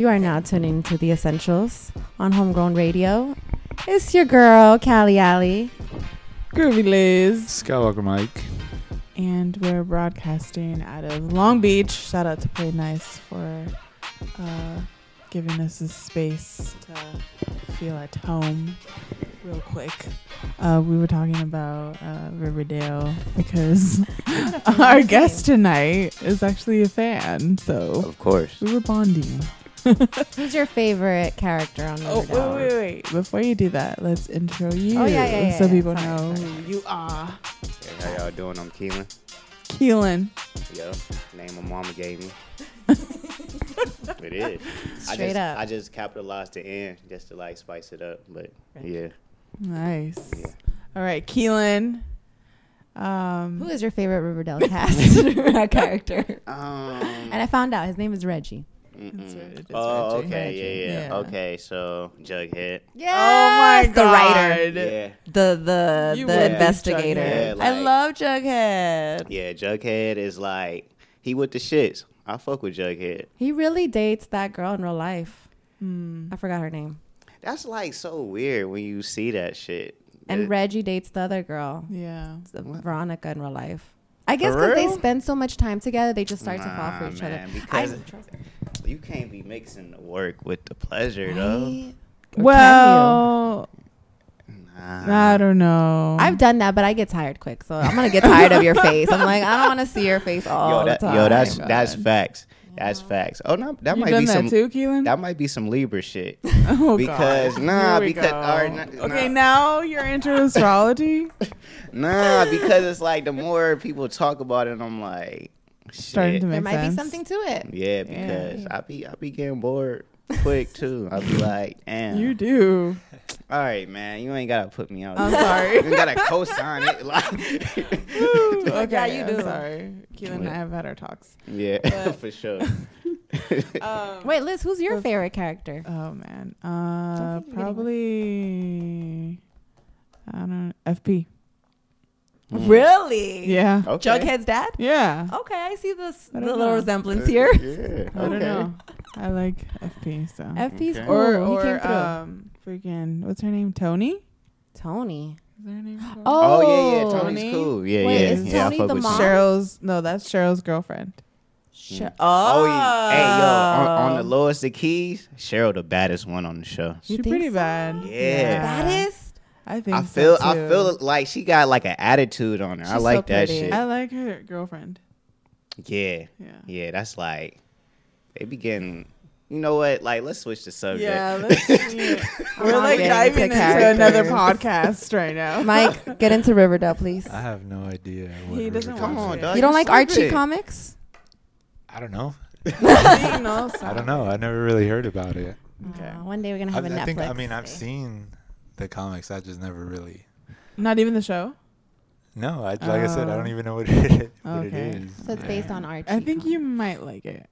You are now tuning to the Essentials on Homegrown Radio. It's your girl, Callie Alley. Groovy Liz. Skywalker Mike. And we're broadcasting out of Long Beach. Shout out to Play Nice for uh, giving us this space to feel at home real quick. Uh, we were talking about uh, Riverdale because our guest tonight is actually a fan. So Of course. we were bonding. Who's your favorite character on Oh, Riverdale? wait, wait, wait. Before you do that, let's intro you Oh, yeah, yeah, yeah, so yeah. people Sorry, know sorry. who you are. Hey, how y'all doing? I'm KeilyN. KeilyN. Yo, name my mama gave me. it is. I Straight just, up. I just capitalized the end just to like spice it up, but yeah. Nice. Yeah. All right, KeilyN. Um, Who is your favorite Riverdale cast character? Um. And I found out his name is Reggie. Mm-mm. It's Reggie. Oh, Reggie. okay, yeah, yeah, Yeah. Okay, so Jughead. Yeah. Oh my god. The writer. Yeah, The the You the investigator. Jughead. Yeah, I love Jughead. yeah. Jughead is like he with the shits. I fuck with Jughead. He really dates that girl in real life. Hmm. I forgot her name. That's like so weird when you see that shit. And It- Reggie dates the other girl, Yeah. Veronica in real life. I guess For because they spend so much time together, they just start to fall for each man, other. because I, you can't be mixing the work with the pleasure, though. Right? Or Well, Nah. I don't know. I've done that, but I get tired quick. So I'm gonna get tired of your face. I'm like, I don't want to see your face all yo, that, the time. yo, that's God. that's facts. That's facts. Oh no, that you might done be that some. too, KeilyN. That might be some Libra shit. oh, because- God. nah, Here we because- go. nah- okay, nah. now you're into astrology. Nah, because it's like the more people talk about it, I'm like, Starting shit. to there make might sense. be something to it. Yeah, because I be I be getting bored quick too. I be like, damn. You do. All right, man. You ain't gotta put me out. I'm sorry. You gotta co-sign it. Like, okay, Yeah, you I'm do. sorry. KeilyN and I have had our talks. yeah, But- for sure. Um, Wait, Liz, who's your favorite character? Oh man. Uh, think you're getting one. probably. I don't know. FP. Mm. Really? Yeah. Okay. Jughead's dad? Yeah. Okay, I see this I the don't little know. resemblance here. Yeah. I don't okay. know. I like FP. So. FP's Okay. cool. Or he came or through. um freaking what's her name? Tony. Tony. Is her name? Tony? Oh, yeah, yeah. Oh. Tony's Tony? cool. Yeah, Wait, yeah. is yeah, Tony I fuck the with mom? Cheryl's no, that's Cheryl's girlfriend. Sh- Oh, oh, yeah. hey, yo, on, on the lowest of keys, Cheryl the baddest one on the show. You She's pretty so? bad. Yeah. baddest. I think I so, feel I feel like she got like an attitude on her. I like so that shit. I like her girlfriend. Yeah, Yeah. yeah. That's like they begin. You know what? Like, let's switch the subject. Yeah, let's, yeah. we're like diving into into another podcast right now. Mike, get into Riverdale, please. I have no idea. What He doesn't Riverdale Come on, dog. you don't like Archie stupid. comics? I don't know. You I don't know. I never really heard about it. Okay. Uh, one day we're gonna I, have a I Netflix. I, think. I mean, I've day. seen the comics. I just never really. Not even the show. No, I, like I said, I don't Oh. even know what it, what Okay. it is. So it's based on Archie. I think you might like it.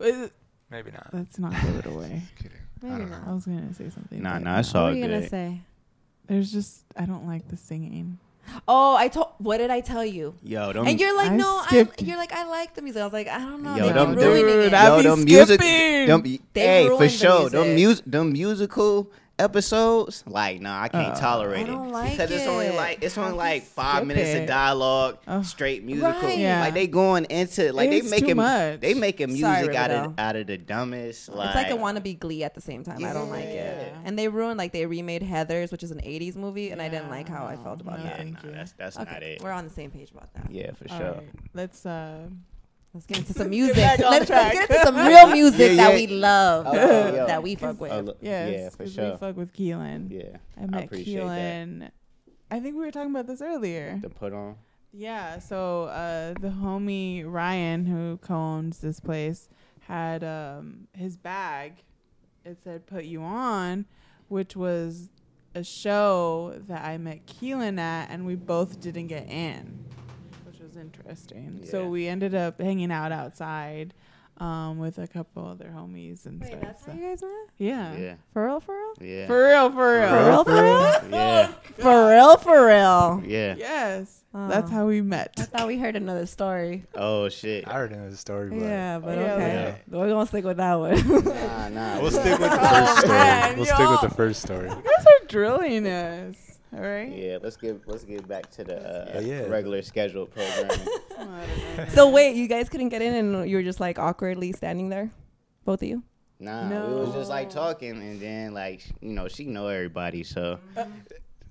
But Maybe not. Let's not give it away. Maybe I don't not. I was gonna say something. Nah, but nah, it's What all were you gonna say? There's just I don't like the singing. Oh, I told. What did I tell you? Yo, them, and you're like, I no, I, skipped- you're like, I like the music. I was like, I don't know. Yo, they them keep ruining dude, it. I- yo, be them music, skipping. them, They hey, for ruined the sure, them music. music, them musical episodes, like, nah, I can't Uh, tolerate I it don't like because it's only like it's only like five skip minutes of dialogue, Oh. straight musical. Right. Yeah. Like they going into like It's they making much. they making Sorry, music out of out of the dumbest. Like, It's like a wannabe Glee at the same time. I don't like it. And they ruined like they remade Heather's, which is an '80s movie, and I didn't like how I felt about No, that. thank nah, you. that's that's not it. we're on the same page about that. Yeah, for All sure. right, let's uh Let's get into some music. get Let's, let's get into some real music Yeah, that we love, Oh, yo. that we fuck with. Oh, yes, yeah, for sure. We fuck with KeilyN. Yeah, I met appreciate that. I think we were talking about this earlier. to put on. Yeah, so uh, the homie Ryan, who co-owns this place, had um, his bag. It said "Put You On," which was a show that I met KeilyN at, and we both didn't get in, which was interesting. So we ended up hanging out outside um, with a couple other homies and Wait, stuff. that's how you guys met? yeah. Yeah, For real, for real? yeah. For real, for real. For real, for real? Yeah, For real, for real. yeah. Yes. That's Oh. how we met. I thought we heard another story. Oh shit. I already know the story, but Yeah, but Yeah, okay. but- We're gonna stick with that one. Nah, nah. we'll stick with the Oh, first story. man, we'll stick with the first story. You guys are drilling us. All right. Yeah, let's get let's get back to the uh, Yeah, yeah. regular scheduled programming. I don't know. so wait, you guys couldn't get in, and you were just like awkwardly standing there, both of you. Nah, we was just like talking, and then like you know she know everybody, so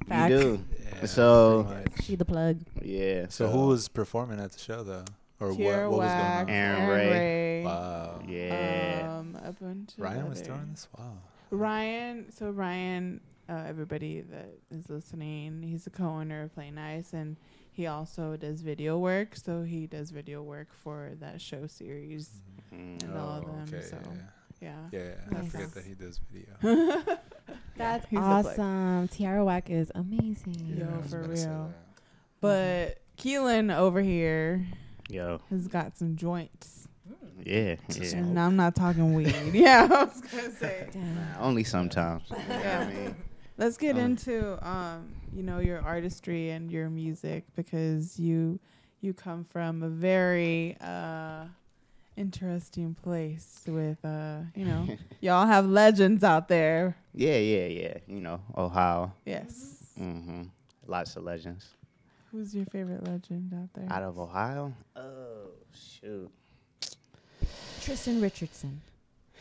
Facts. you do. Yeah, So- pretty. She the plug. Yeah. So who was performing at the show though, or Tierra Whack? What was going on? Aaron Ray. Ray. Wow. Yeah. Um, a bunch of Ryan was others. doing this. Wow. Ryan, so Ryan, uh, everybody that is listening, he's a co-owner of Play Nice, and he also does video work. So he does video work for that show series. Mm. And all of them, okay. so- Yeah, Yeah. yeah. yeah. I forget that he does video. That's He's a plug. awesome. Tierra Whack is amazing. Yo, I for about to say real. But KeilyN over here Yo. has got some joints, Yeah. Just yeah. and I'm not talking weed. yeah, I was gonna say. Nah, only sometimes. Yeah. I mean, Let's get Um, into um, you know, your artistry and your music because you you come from a very uh interesting place with uh, you know, y'all have legends out there. yeah, yeah, yeah. You know, Ohio. Yes. mm-hmm Lots of legends. Who's your favorite legend out there? Out of Ohio? Oh, shoot. Tristan Richardson.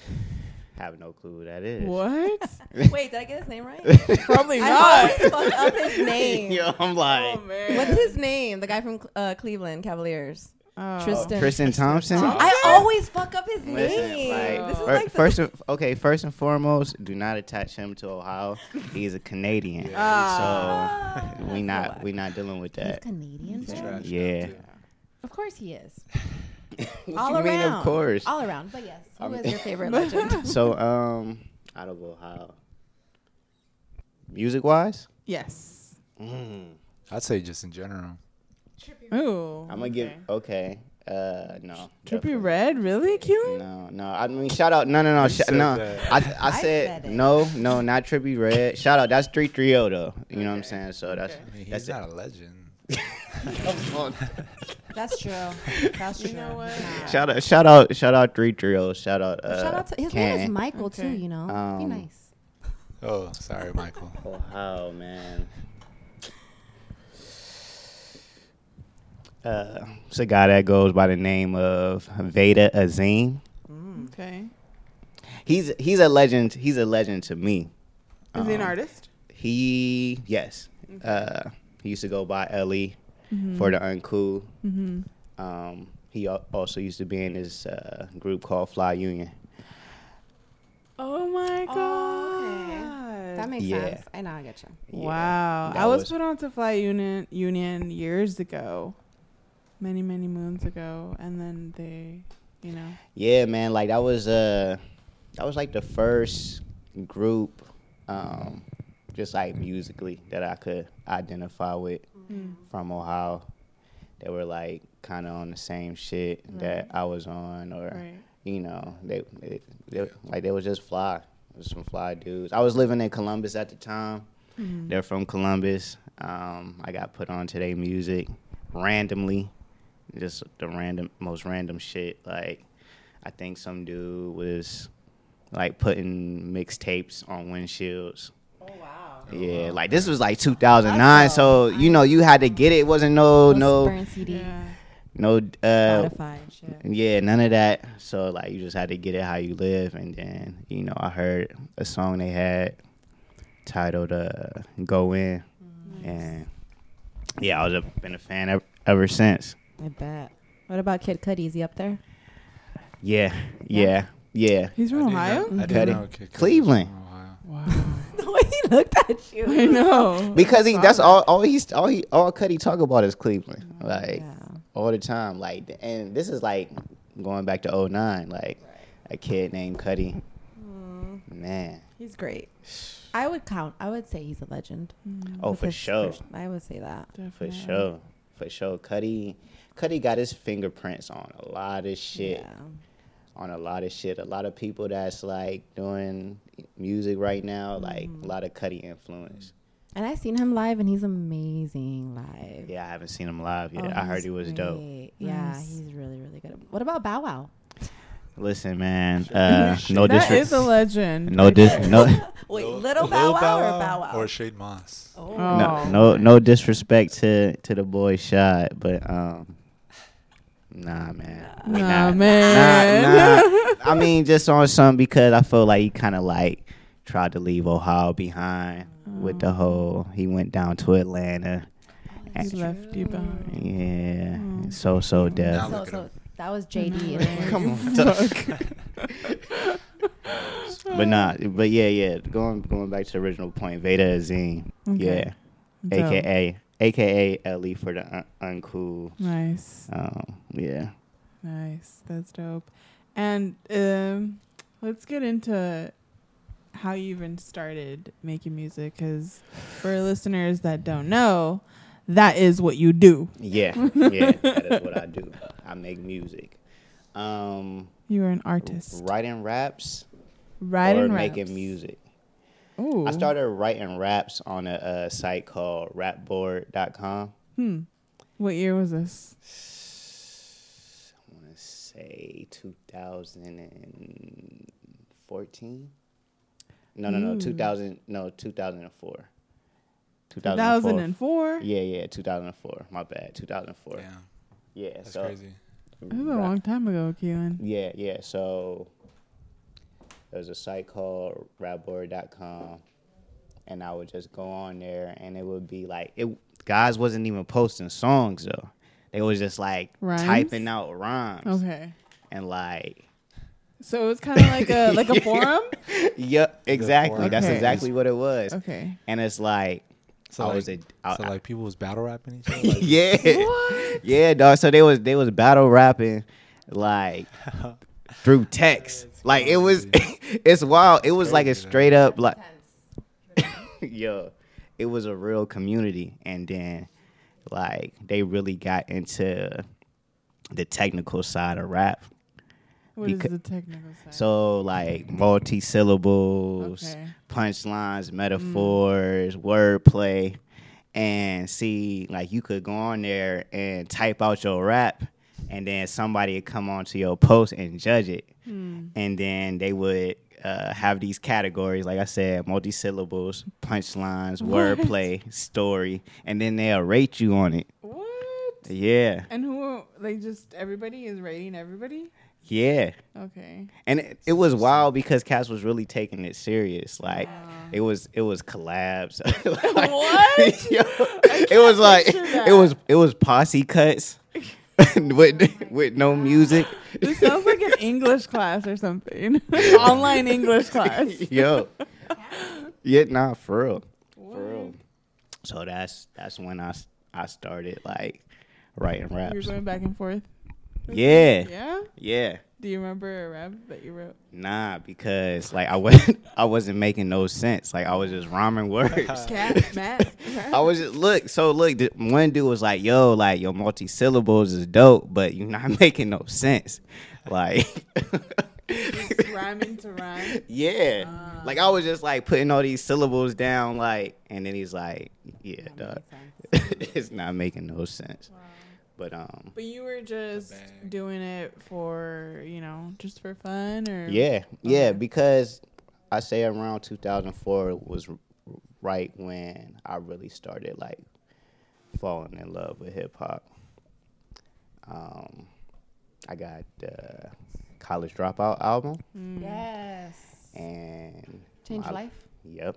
Have no clue who that is. what? Wait, did I get his name right? Probably I not. always fuck up his name. Yo, I'm like, Oh man. What's his name? The guy from uh, Cleveland Cavaliers. Oh. Tristan. Tristan Thompson? Thompson? I always fuck up his Listen, name. like, this is fir- like the- first, and, okay, first and foremost, do not attach him to Ohio. He's a Canadian, Ah. so we not we not dealing with He's that. Canadian. He's too? trash. Yeah. too. Of course he is. What All you around. mean, of course? All around. But yes, I who your favorite legend? So, um, out of Ohio, music wise, Yes. mm, I'd say just in general. Trippie Ooh. I'm gonna give okay. Uh, no, definitely. Trippie Redd, really, KeilyN? No, no. I mean, shout out. No, no, no. Sh- no. that. I, I, I said, said no, no, not Trippie Redd. Shout out. That's three three zero though. You know what I'm saying? So that's I mean, that's he's not a legend. Come on. That's true. That's You know what? Shout out, shout out, shout out three three zero. Shout out. Uh, Shout out to his name is Ken. Michael too. You know, be Um, nice. Oh, sorry, Michael. Ohio, man. Uh, it's a guy that goes by the name of Vada Azeem. Okay. He's he's a legend. He's a legend to me. Is he an Um, artist? He yes. Uh, he used to go by Ellie for the uncool. Mm-hmm. Um, he also used to be in this uh, group called Fly Union. Oh my Oh, god. okay. That makes Yeah. sense. I know. I get you. Yeah, Wow. that I was, was- put on to Fly Union Union years ago. Many, many moons ago. And then they you know. Yeah, man. Like that was uh, that was like the first group, um, just like musically that I could identify with from Ohio. They were like kind of on the same shit that I was on, or Right. you know, they, they, they like they was just fly. It was some fly dudes. I was living in Columbus at the time. Mm-hmm. They're from Columbus. Um, I got put on to their music randomly, just the random, most random shit. Like, I think some dude was like putting mixtapes on windshields. Oh wow. Yeah, like this was like 2009, so you know you had to get it. It wasn't no no burn CD, Yeah. no uh Spotify and shit. yeah, none of that. So like you just had to get it how you live and then, you know, I heard a song they had titled uh Go In and yeah, I was a, been a fan ever, ever since. I bet. What about Kid Cudi? Is he up there? Yeah, yeah, yeah. He's from didn't Ohio? know- I Cudi. know Kid Cudi Cleveland. from Ohio. Wow. the way he looked at you. I know. Because he that's all all he's all he all Cudi talk about is Cleveland. Like Yeah. all the time. Like and this is like going back to 09, like a kid named Cudi. Mm, Man. he's great. I would count. I would say he's a legend. Oh, for sure. first- I would say that. For sure. For sure. Cudi Cudi got his fingerprints on a lot of shit. Yeah. On a lot of shit. A lot of people that's like doing music right now, like Mm-hmm. a lot of Cudi influence. And I seen him live, and he's amazing live. Yeah, I haven't seen him live yet. Oh, I heard he was dope. Yeah, Nice. he's really, really good. What about Bow Wow? Listen, man. Uh, no disrespect. is a legend. No right dis. there. No. Wait, Lil- little Lil Bow Wow or Bow Wow? Or Shad Moss. oh. no, no, no disrespect to to the boy shot, but um, nah, man, We Nah, man. Nah, nah. I mean, just on something because I feel like he kind of like tried to leave Ohio behind with the oh. whole. He went down to Atlanta. He left you behind. Yeah, Oh. so so deaf. Now So, so that was JD. Nah, and- Come on. Fuck. But nah, but yeah, yeah. Going going back to the original point, Vada Azeem, Okay. yeah, Dope. aka aka Ellie for the un- uncool. Nice. Um, yeah. Nice. That's dope. And um, let's get into how you even started making music. Because for listeners that don't know, that is what you do. Yeah, yeah, that is what I do. I make music. Um, You are an artist. writing raps Writing or raps. making music. Ooh. I started writing raps on a, a site called rapboard.com. Hmm. What year was this? I want to say 2014. No, no, no, Ooh. 2000, no, 2004. 2004. 2004. Yeah, yeah, 2004. My bad, 2004. Damn, Yeah, that's so crazy. That was a long time ago, KeilyN. Yeah, yeah. So there's a site called rapboard.com and I would just go on there and it would be like it guys wasn't even posting songs though. They was just like Rhymes? typing out rhymes Okay. and like So it was kind of like a like a forum. Yep, exactly. forum. That's Okay. exactly what it was. Okay. And it's like So I like, was a I- so like people was battle rapping each other. Like, yeah. What? Yeah, dog. So they was they was battle rapping like through text. Like it was it's wild. It was like a straight up like yo, it was a real community and then like they really got into the technical side of rap. What is Beca- the technical side? So like multi syllables, Okay. punchlines, mm. metaphors, wordplay, and see like you could go on there and type out your rap, and then somebody would come onto your post and judge it, Hmm. and then they would. Uh, have these categories, like I said, multi syllables, punchlines, wordplay, story, and then they'll rate you on it. What? Yeah, And who? Like just everybody is rating everybody. yeah. Okay. and it, it was wild because Cass was really taking it serious. Like it was, it was collabs. Like, What? yo, it was like it was it was posse cuts with with no music. This sounds like an English class or something. Online English class. Yo, yeah, nah, for real, What? for real. So that's that's when I I started like writing raps. You're going back and forth. Yeah, Yeah. yeah. Do you remember a rap that you wrote? Nah, because like I wasn't I wasn't making no sense. Like I was just rhyming words. Cat, Matt. I was just look. So look, one dude was like, "Yo, like your multi syllables is dope, but you're not making no sense." Like, Just rhyming to rhyme. yeah, Ah. like I was just like putting all these syllables down, like, and then he's like, "Yeah, dog, it's not making no sense." But um, But you were just doing it for, you know, just for fun or yeah, yeah, because I say around 2004 was r- right when I really started like falling in love with hip hop. Um, I got the College Dropout album, Mm. Yes. and Change my- life. Yep,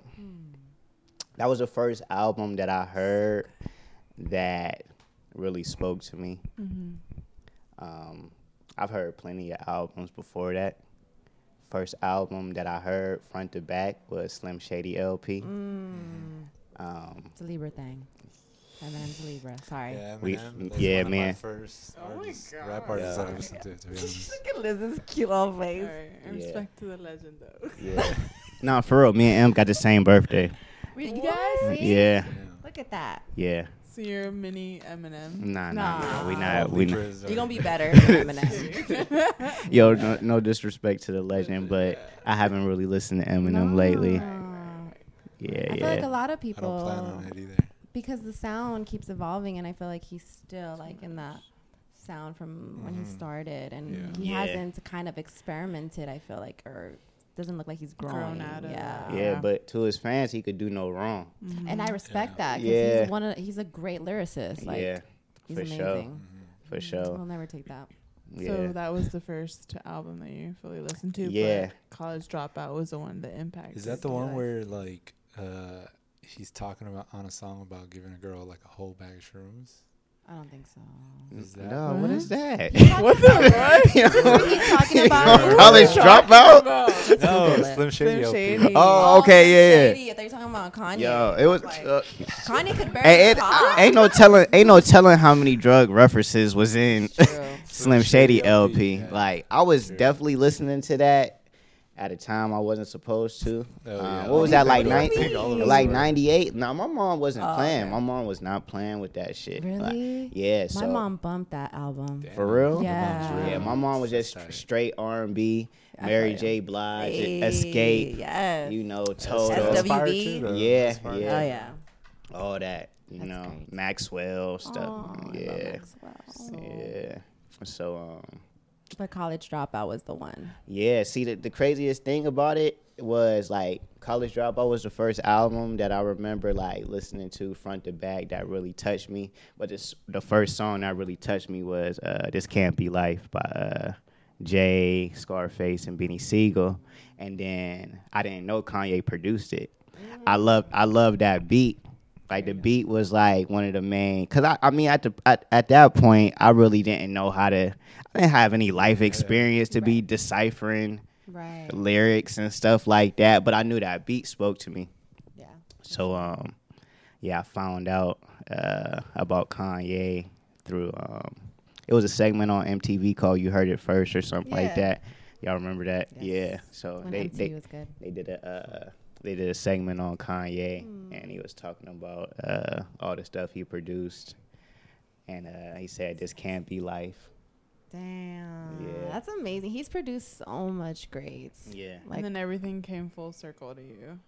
that was the first album that I heard that really spoke to me. Mhm. Um, I've heard plenty of albums before that. First album that I heard front to back was Slim Shady LP. Mm. Um, It's a Libra thing. Eminem's a Libra. Sorry. Yeah, We- Eminem, that's yeah, one of my man. first Oh my artists, God. rap artists Yeah. I've listened to. To be honest. Look at Liz's cute little face. Alright, and Yeah. respect to the legend though. yeah. nah, for real, me and M got the same birthday. You guys? Yeah, Yeah. Look at that. yeah. So you're a mini Eminem. Nah, nah, Nah. nah. We not. We not. You're gonna be better than Eminem. Yo, no, no disrespect to the legend, but I haven't really listened to Eminem lately. No. Yeah, I yeah. feel like a lot of I people don't plan on it either. because the sound keeps evolving, and I feel like he's still like in that sound from when he Mhm. started, and Yeah. he Yeah. hasn't kind of experimented. I feel like, or doesn't look like he's growing. Grown out of yeah. it. yeah, Yeah. but to his fans, he could do no wrong. Mhm. And I respect Yeah. that because Yeah. he's one of he's a great lyricist. Like yeah, he's for amazing. sure. Mhm. for I'll never take that. Yeah. So that was the first album that you fully listened to. Yeah. But College Dropout was the one that impacted. Is that the one life. where like uh he's talking about on a song about giving a girl like a whole bag of shrooms? I don't think so. Is that no, what is that? What the what? You know, what he's talking about? you know, What college are you talking dropout. about? No, Slim Shady. Slim LP. Shady. Oh, okay, yeah, yeah. Shady. I thought you were talking about Kanye. Yo, it was. Like, Uh, Kanye could barely Hey, it, talk. ain't no telling, ain't no telling how many drug references was in True. Slim Shady LP. LP, yeah. Like I was True. definitely listening to that at a time I wasn't supposed to. Oh, yeah. what was that like? What do you Nineteen, mean? All of us like ninety eight. No, my mom wasn't Oh, playing. okay. My mom was not playing with that shit. Like, Really? yeah. My mom bumped that album. Damn. For real? Yeah. yeah, my mom was just Tight. straight R and B. Mary J. Blige, Hey, Xscape. Yes. You know, That's- Toto. that's too. Yeah, yeah. Oh yeah. all that. You That's know, great. Maxwell stuff. Oh, I love yeah, Maxwell. yeah. So um, But College Dropout was the one. yeah. See, the, the craziest thing about it was like College Dropout was the first album that I remember like listening to front to back that really touched me. But this, the first song that really touched me was uh, "This Can't Be Life" by uh, Jay, Scarface, and Beanie Sigel. And then I didn't know Kanye produced it. I love I love that beat. Like the beat was like one of the main. Cause I, I mean at the at, at that point I really didn't know how to. I didn't have any life experience to be deciphering Right. lyrics and stuff like that. But I knew that beat spoke to me. Yeah. So um, yeah, I found out uh about Kanye through um, it was a segment on MTV called "You Heard It First or something like that. Y'all remember that? Yes. Yeah. So When they MTV they was good. they did a uh, they did a segment on Kanye, Hmm. and he was talking about uh, all the stuff he produced, and uh, he said this can't be life. Damn. Yeah. That's amazing. He's produced so much greats. Yeah. Like and then everything came full circle to you.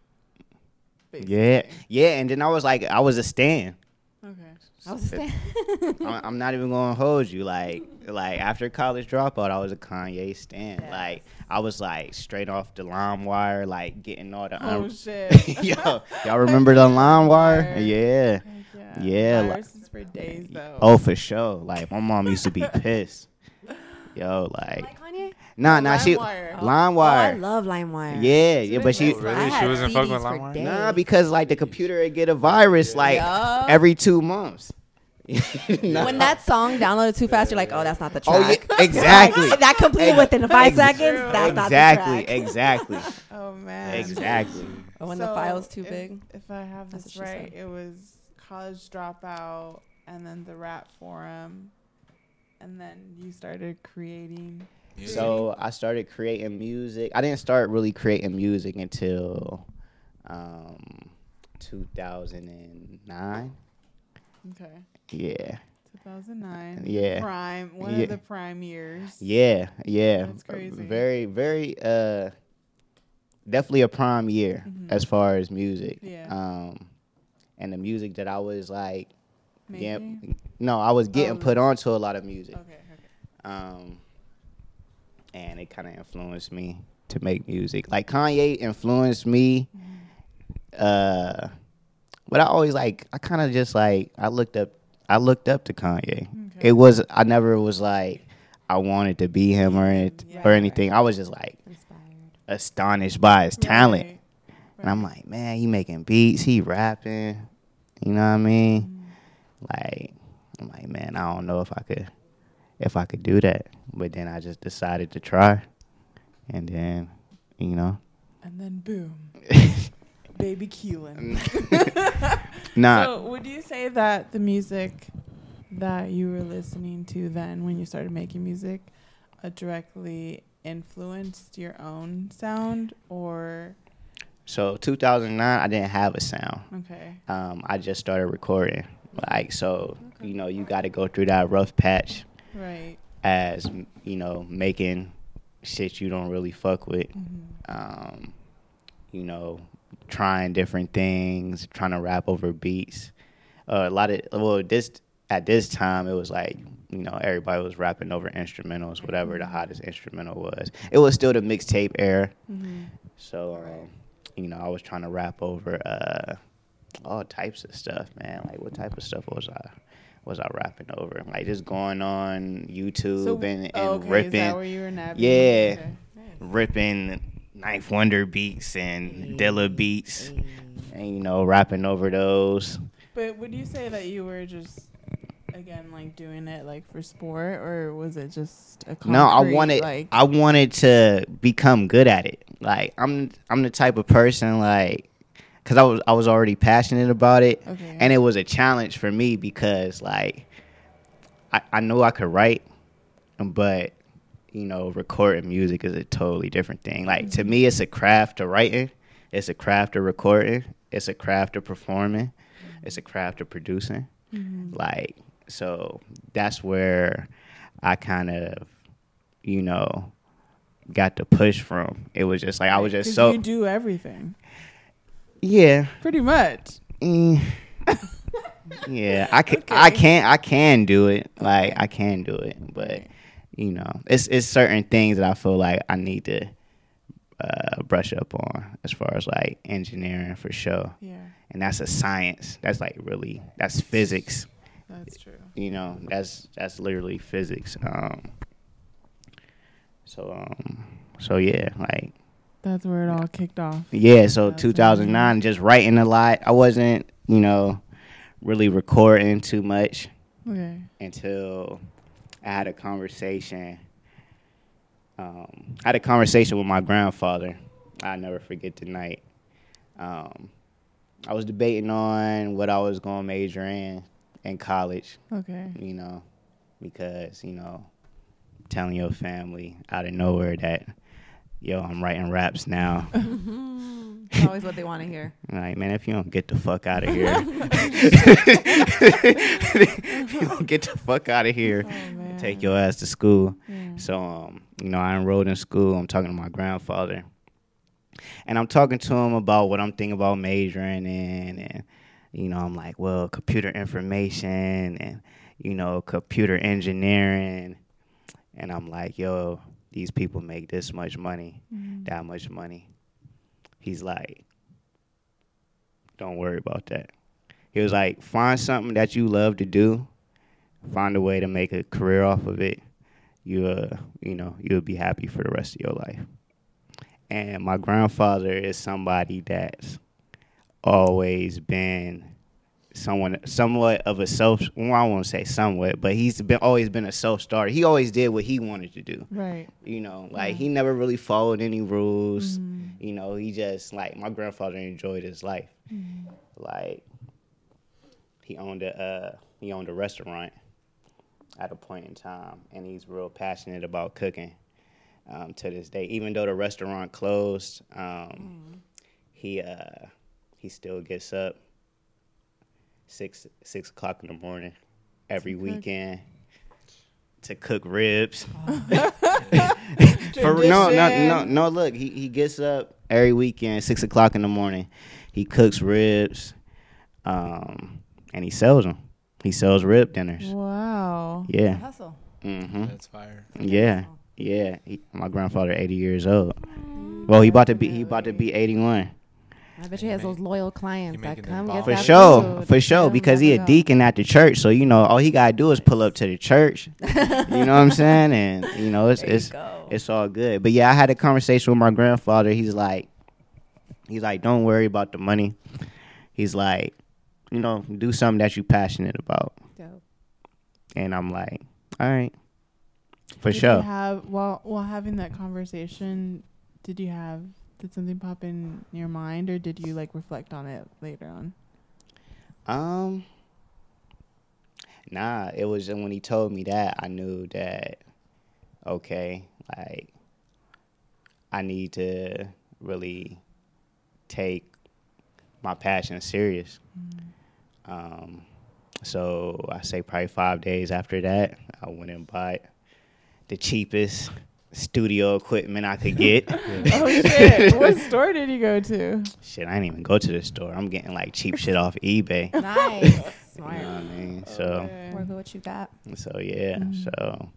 Yeah, yeah, and then I was like, I was a stan. Okay. I was saying. I'm, I'm not even gonna hold you. Like, like after college dropout, I was a Kanye stan. Yes. Like, I was like straight off the LimeWire, like getting all the. Um, oh un- shit. Yo, y'all remember the LimeWire? Wire. Yeah. Heck yeah. Yeah, like- Viruses for days though. Oh, for sure. Like my mom used to be pissed. Yo, like, like Kanye? Nah, nah, she LimeWire. Oh. line Oh, I wire. love LimeWire. Yeah, yeah, but she Oh, really? She wasn't fucking with CDs LimeWire? nah because like the computer would get a virus like Yup. every two months. Nah. When that song downloaded too fast, you're like, oh, that's not the Oh track. yeah, exactly. that completed Ex- within five ex- seconds. That's not exactly, the track. exactly, Oh man. exactly. Or when the So, file's too if- big. If I have That's this what she right, it was college dropout and then the rap forum and then you started creating Yeah. So I started creating music. I didn't start really creating music until um, 2009. okay. Yeah, 2009. Yeah. Prime, one Yeah. of the prime years. yeah, yeah. That's crazy. Very, very. Uh, definitely a prime year Mhm. as far as music. Yeah. Um, and the music that I was like, yeah, Maybe. no, I was getting Oh, put onto a lot of music. Okay, okay. um, and it kind of influenced me to make music. Like Kanye influenced me, uh, but I always like I kind of just like I looked up I looked up to Kanye. Okay. It was I never was like I wanted to be him or Yeah. or anything. I was just like Inspired. astonished by his talent, Right, and I'm like, man, he making beats, he rapping, you know what I mean? Mm. like I'm like, man, I don't know if I could if I could do that. But then I just decided to try. And then, you know. And then boom, baby KeilyN. nah. So, would you say that the music that you were listening to then, when you started making music, uh, directly influenced your own sound, or So 2009 I didn't have a sound. okay, Um I just started recording. Like so, you know, you got to go through that rough patch right? As, you know, making shit you don't really fuck with. hmm Um you know, trying different things, trying to rap over beats. Uh, a lot of well, this at this time it was like you know everybody was rapping over instrumentals, whatever the hottest instrumental was. It was still the mixtape era, Mm-hmm. so um, you know I was trying to rap over uh, all types of stuff, man. Like what type of stuff was I? Was I rapping over? Like just going on YouTube So, and, and oh, okay, ripping Is that where you were napping? Yeah. Okay. Ripping 9th Wonder beats and Dilla beats, and you know, rapping over those. But would you say that you were just again like doing it like for sport, or was it just a no, I wanted, like I wanted to become good at it. Like I'm, I'm the type of person like, cause I was, I was already passionate about it, okay, and it was a challenge for me because like, I, I knew I could write, but you know, recording music is a totally different thing. Like to me, it's a craft to writing, it's a craft to recording, it's a craft to performing, it's a craft to producing. Mhm. Like so, that's where I kind of, you know, got the push from. It was just like I was just so you do everything yeah. pretty much. Mm. yeah, I can, Okay. I can, I can do it. Like I can do it, but you know, it's it's certain things that I feel like I need to uh, brush up on as far as like engineering for sure. Yeah, And that's a science. That's like really that's physics. that's true. You know, that's that's literally physics. Um. So um. So yeah, like That's where it all kicked off. yeah, so That's 2009, just writing a lot. I wasn't, you know, really recording too much Okay. until I had a conversation. Um, I had a conversation with my grandfather. I'll never forget the night. Um, I was debating on what I was going to major in in college, Okay. you know, because, you know, telling your family out of nowhere that, yo, I'm writing raps now. It's always what they want to hear. Like, man, if you don't get the fuck out of here, if you don't get the fuck out of here, Oh, take your ass to school. Yeah. So, um, you know, I enrolled in school. I'm talking to my grandfather, and I'm talking to him about what I'm thinking about majoring in, and you know, I'm like, well, computer information and you know, computer engineering, and I'm like, yo, these people make this much money, Mhm. that much money. He's like, don't worry about that. He was like, find something that you love to do, find a way to make a career off of it. You, uh, you know, you'll be happy for the rest of your life. And my grandfather is somebody that's always been someone, somewhat of a self. Well, I won't say somewhat, but he's been always been a self starter. He always did what he wanted to do. Right. You know, like Yeah. he never really followed any rules. Mhm. You know, he just like my grandfather enjoyed his life. Mhm. Like he owned a uh, he owned a restaurant at a point in time, and he's real passionate about cooking um, to this day. Even though the restaurant closed, um, he uh, he still gets up six six o'clock in the morning every To cook. weekend to cook ribs. For, no, no, no, no. Look, he, he gets up every weekend, six o'clock in the morning. He cooks ribs, um, and he sells them. He sells rib dinners. Wow. Yeah. Hustle. hmm That's fire. Yeah. Yeah. He, my grandfather, eighty years old. Well, he about to be he about to be eighty one. I bet he has those loyal clients that come get. For that sure, food. for sure, because he a deacon at the church, so you know all he gotta do is pull up to the church. you know what I'm saying? And you know it's There you it's it's all good. But yeah, I had a conversation with my grandfather. He's like, he's like, don't worry about the money. He's like, you know, do something that you're passionate about. Dope. And I'm like, all right, for Did sure. Have while while having that conversation, did you have did something pop in your mind, or did you like reflect on it later on? Um, nah, it was when he told me that I knew that okay, like I need to really take my passion serious. Um, so I say probably five days after that, I went and bought the cheapest studio equipment I could get. oh shit! what store did you go to? shit, I didn't even go to the store. I'm getting like cheap shit off eBay. Nice. You know what I mean? So, Okay. Work with what you got. so yeah, so,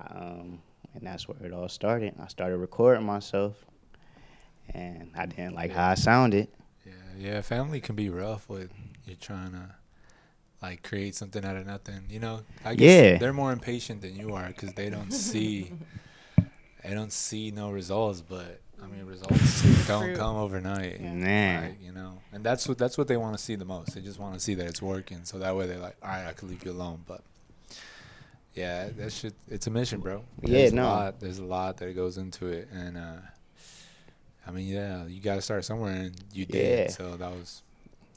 um, and that's where it all started. I started recording myself, and I didn't like how I sounded. Yeah, yeah. Family can be rough with you're trying to like create something out of nothing. You know, I guess Yeah. they're more impatient than you are because they don't see, they don't see no results. But I mean, results don't come overnight. Yeah. Nah. Like, you know, and that's what that's what they want to see the most. They just want to see that it's working, so that way they're like, all right, I can leave you alone. But yeah, that shit, it's a mission, bro. Yeah, There's no. A lot, there's a lot that goes into it, and uh, I mean, yeah, you got to start somewhere, and you did. Yeah. So that was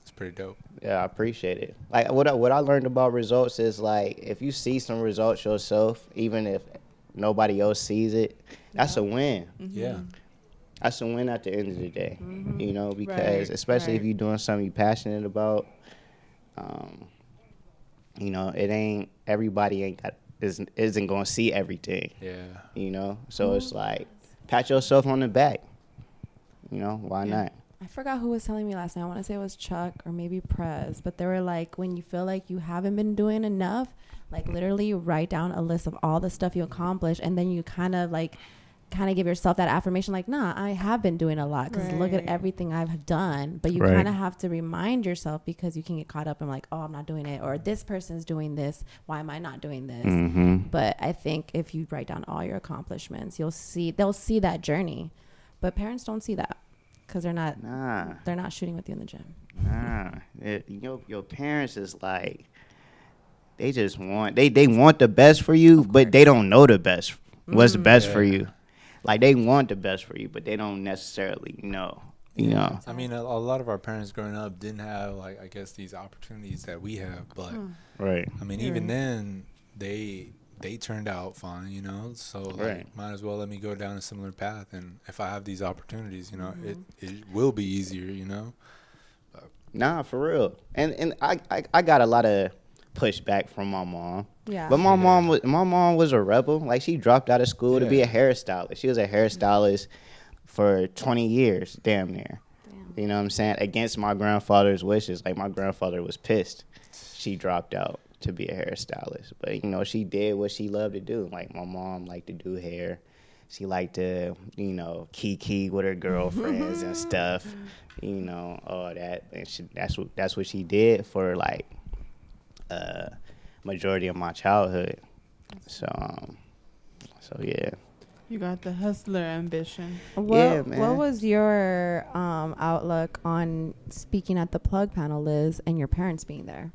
it's pretty dope. Yeah, I appreciate it. Like what I, what I learned about results is like if you see some results yourself, even if nobody else sees it, that's a win. Mm-hmm. Yeah, That's a win at the end of the day. Mm-hmm. You know, because Right, especially if you're doing something you're passionate about, um, you know, it ain't everybody ain't got isn't isn't gonna see everything. yeah. You know, so it's mm-hmm. like pat yourself on the back. You know, why Yeah. not? I forgot who was telling me last night. I want to say it was Chuck or maybe Prez, but they were like, when you feel like you haven't been doing enough, like literally write down a list of all the stuff you accomplished, and then you kind of like, kind of give yourself that affirmation, like, nah, I have been doing a lot because look at everything I've done. But you Right. kind of have to remind yourself because you can get caught up in like, oh, I'm not doing it, or this person's doing this. Why am I not doing this? Mm-hmm. But I think if you write down all your accomplishments, you'll see they'll see that journey. But parents don't see that because they're not Nah. they're not shooting with you in the gym. Nah, it, your your parents is like they just want they they want the best for you, but they don't know the best what's the best for you. Like they want the best for you, but they don't necessarily know. You know. I mean, a, a lot of our parents growing up didn't have like I guess these opportunities that we have, but hmm. Right. I mean, You're even right. then, they they turned out fine, you know. So like, Right. might as well let me go down a similar path, and if I have these opportunities, you know, it Mm-hmm. it will be easier, you know. Nah, for real. And and I, I I got a lot of pushback from my mom. Yeah. But my Yeah. mom was my mom was a rebel. Like she dropped out of school to be a hairstylist. She was a hairstylist for 20 years, damn near. You know what I'm saying? Against my grandfather's wishes. Like my grandfather was pissed. She dropped out to be a hairstylist. But you know, she did what she loved to do. Like my mom liked to do hair. She liked to, you know, kiki with her girlfriends and stuff. You know, all that. And she, that's what that's what she did for like uh majority of my childhood. So um so yeah. You got the hustler ambition. What, Yeah, what was your um, outlook on speaking at the plug panel, Liz, and your parents being there?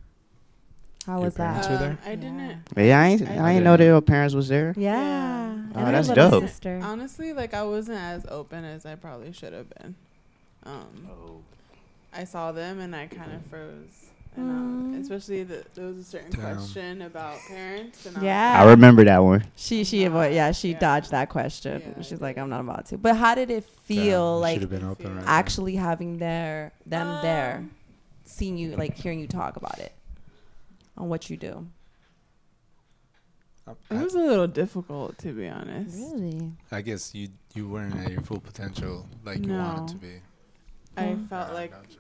How Your was that? parents were there? Uh, I didn't. Yeah, I ain't I I ain't know that your parents was there. Yeah. Yeah. Oh, that's dope. Sister. Honestly, like I wasn't as open as I probably should have been. Um, I saw them and I kind of froze. And, um, Mm. especially the, there was a certain Damn. question about parents. And Yeah. I remember that one. She she avoid yeah she Yeah. dodged that question. Yeah, She's like. I'm not about to. But how did it feel like should been open right actually having their them there, Um, seeing you like hearing you talk about it, on what you do? there. It was a little difficult, to be honest. Really? I guess you you weren't at your full potential like you wanted to be. I Mm. felt Ah, like gotcha.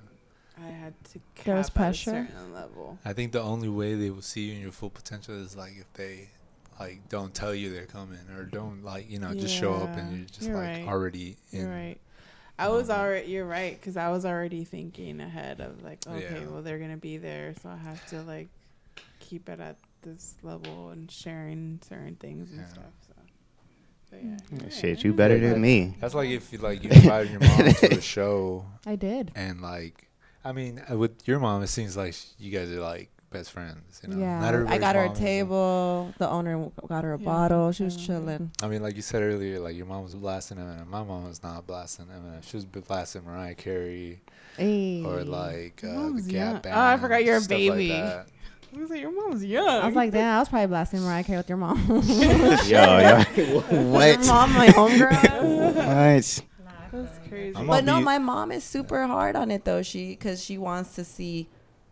I had to cap There was at pressure? a certain level. I think the only way they will see you in your full potential is like if they like don't tell you they're coming or don't like you know just show up and you're just you're like right. already in. You're right. I was already. You're right, because I was already thinking ahead of like, okay, Yeah. well they're gonna be there, so I have to like keep it at this level and sharing certain things and Yeah. stuff. So, so yeah. Shit, you better than me. That's like if you like you invited your mom to a show I did. and like I mean uh, with your mom it seems like you guys are like best friends. You know, yeah. Not I got her a mom is- table. The owner got her a Yeah, bottle. She was definitely. chilling. I mean, like you said earlier, like your mom was blasting Eminem. My mom was not blasting Eminem. She was blasting Mariah Carey Hey. or like Your uh, the mom's Gap young. Band. Oh, I forgot you're a stuff like baby. that. I was like, your mom's young. I was like, damn, I was probably blasting Mariah Carey with your mom. Yo, yo, Your mom, my homegirl. What? that's crazy. I'm but no, my mom is super hard on it though. She because she wants to see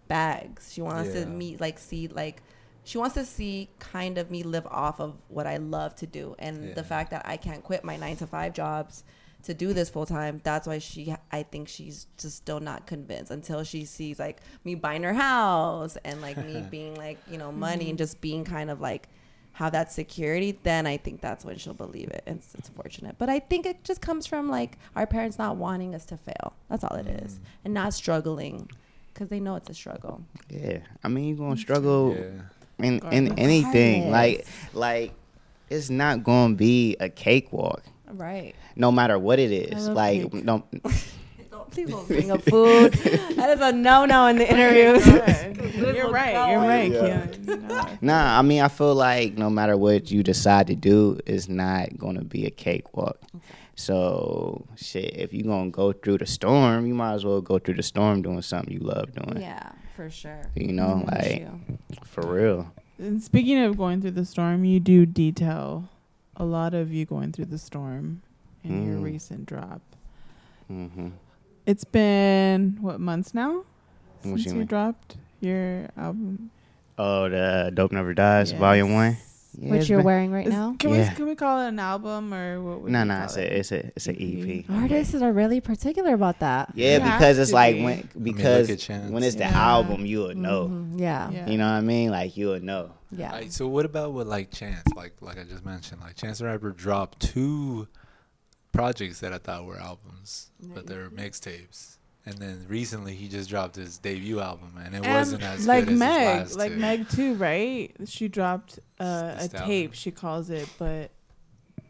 bags. She wants Yeah. to meet like see like she wants to see kind of me live off of what I love to do, and Yeah. the fact that I can't quit my nine to five jobs to do this full time. That's why she, I think she's just still not convinced until she sees like me buying her house and like me being like you know money and just being kind of like have that security, then I think that's when she'll believe it. It's, it's fortunate. But I think it just comes from like our parents not wanting us to fail. That's all it is. Mm. And not struggling because they know it's a struggle. Yeah, I mean you're gonna struggle Yeah. in in anything. Like like it's not gonna be a cakewalk, Right. no matter what it is. Like cake. no, Don't, please don't bring up food. that is a no no in the interviews. You're right. You're right, Yeah. KeilyN. You know. Nah, I mean, I feel like no matter what you decide to do, it's not gonna be a cakewalk. So shit, if you're gonna go through the storm, you might as well go through the storm doing something you love doing. Yeah, for sure. You know, That's like true. for real. And speaking of going through the storm, you do detail a lot of you going through the storm in your Mm. recent drop. hmm It's been what months now What since you you, dropped your album? Oh, the Dope Never Dies, Volume One. Yeah, Which you're wearing right now? Can Yeah. we can we call it an album or what? Would Nah, you nah, call it's it? a, it's a, it's an EP. Artists are really particular about that. Yeah, You because it's like be. when because at Chance. when it's the album, you would know. Mhm. Yeah. Yeah. Yeah. You know what I mean? Like you would know. Like, so what about with like Chance? Like like I just mentioned, like Chance the Rapper dropped two projects that I thought were albums, but they were mixtapes. And then recently he just dropped his debut album, and it And wasn't as like good as Meg, his last like two. Meg too, right? She dropped uh, a album. tape. She calls it, but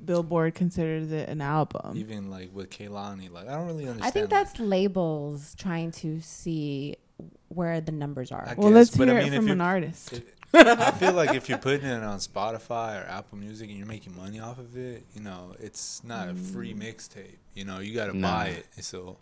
Billboard considers it an album. Even like with Kehlani, like I don't really understand. I think like, that's labels trying to see where the numbers are. I well, guess, let's but I hear mean, it from an artist. It- I feel like if you're putting it on Spotify or Apple Music and you're making money off of it, you know, it's not a free mixtape. You know, you got to Nah. buy it. So,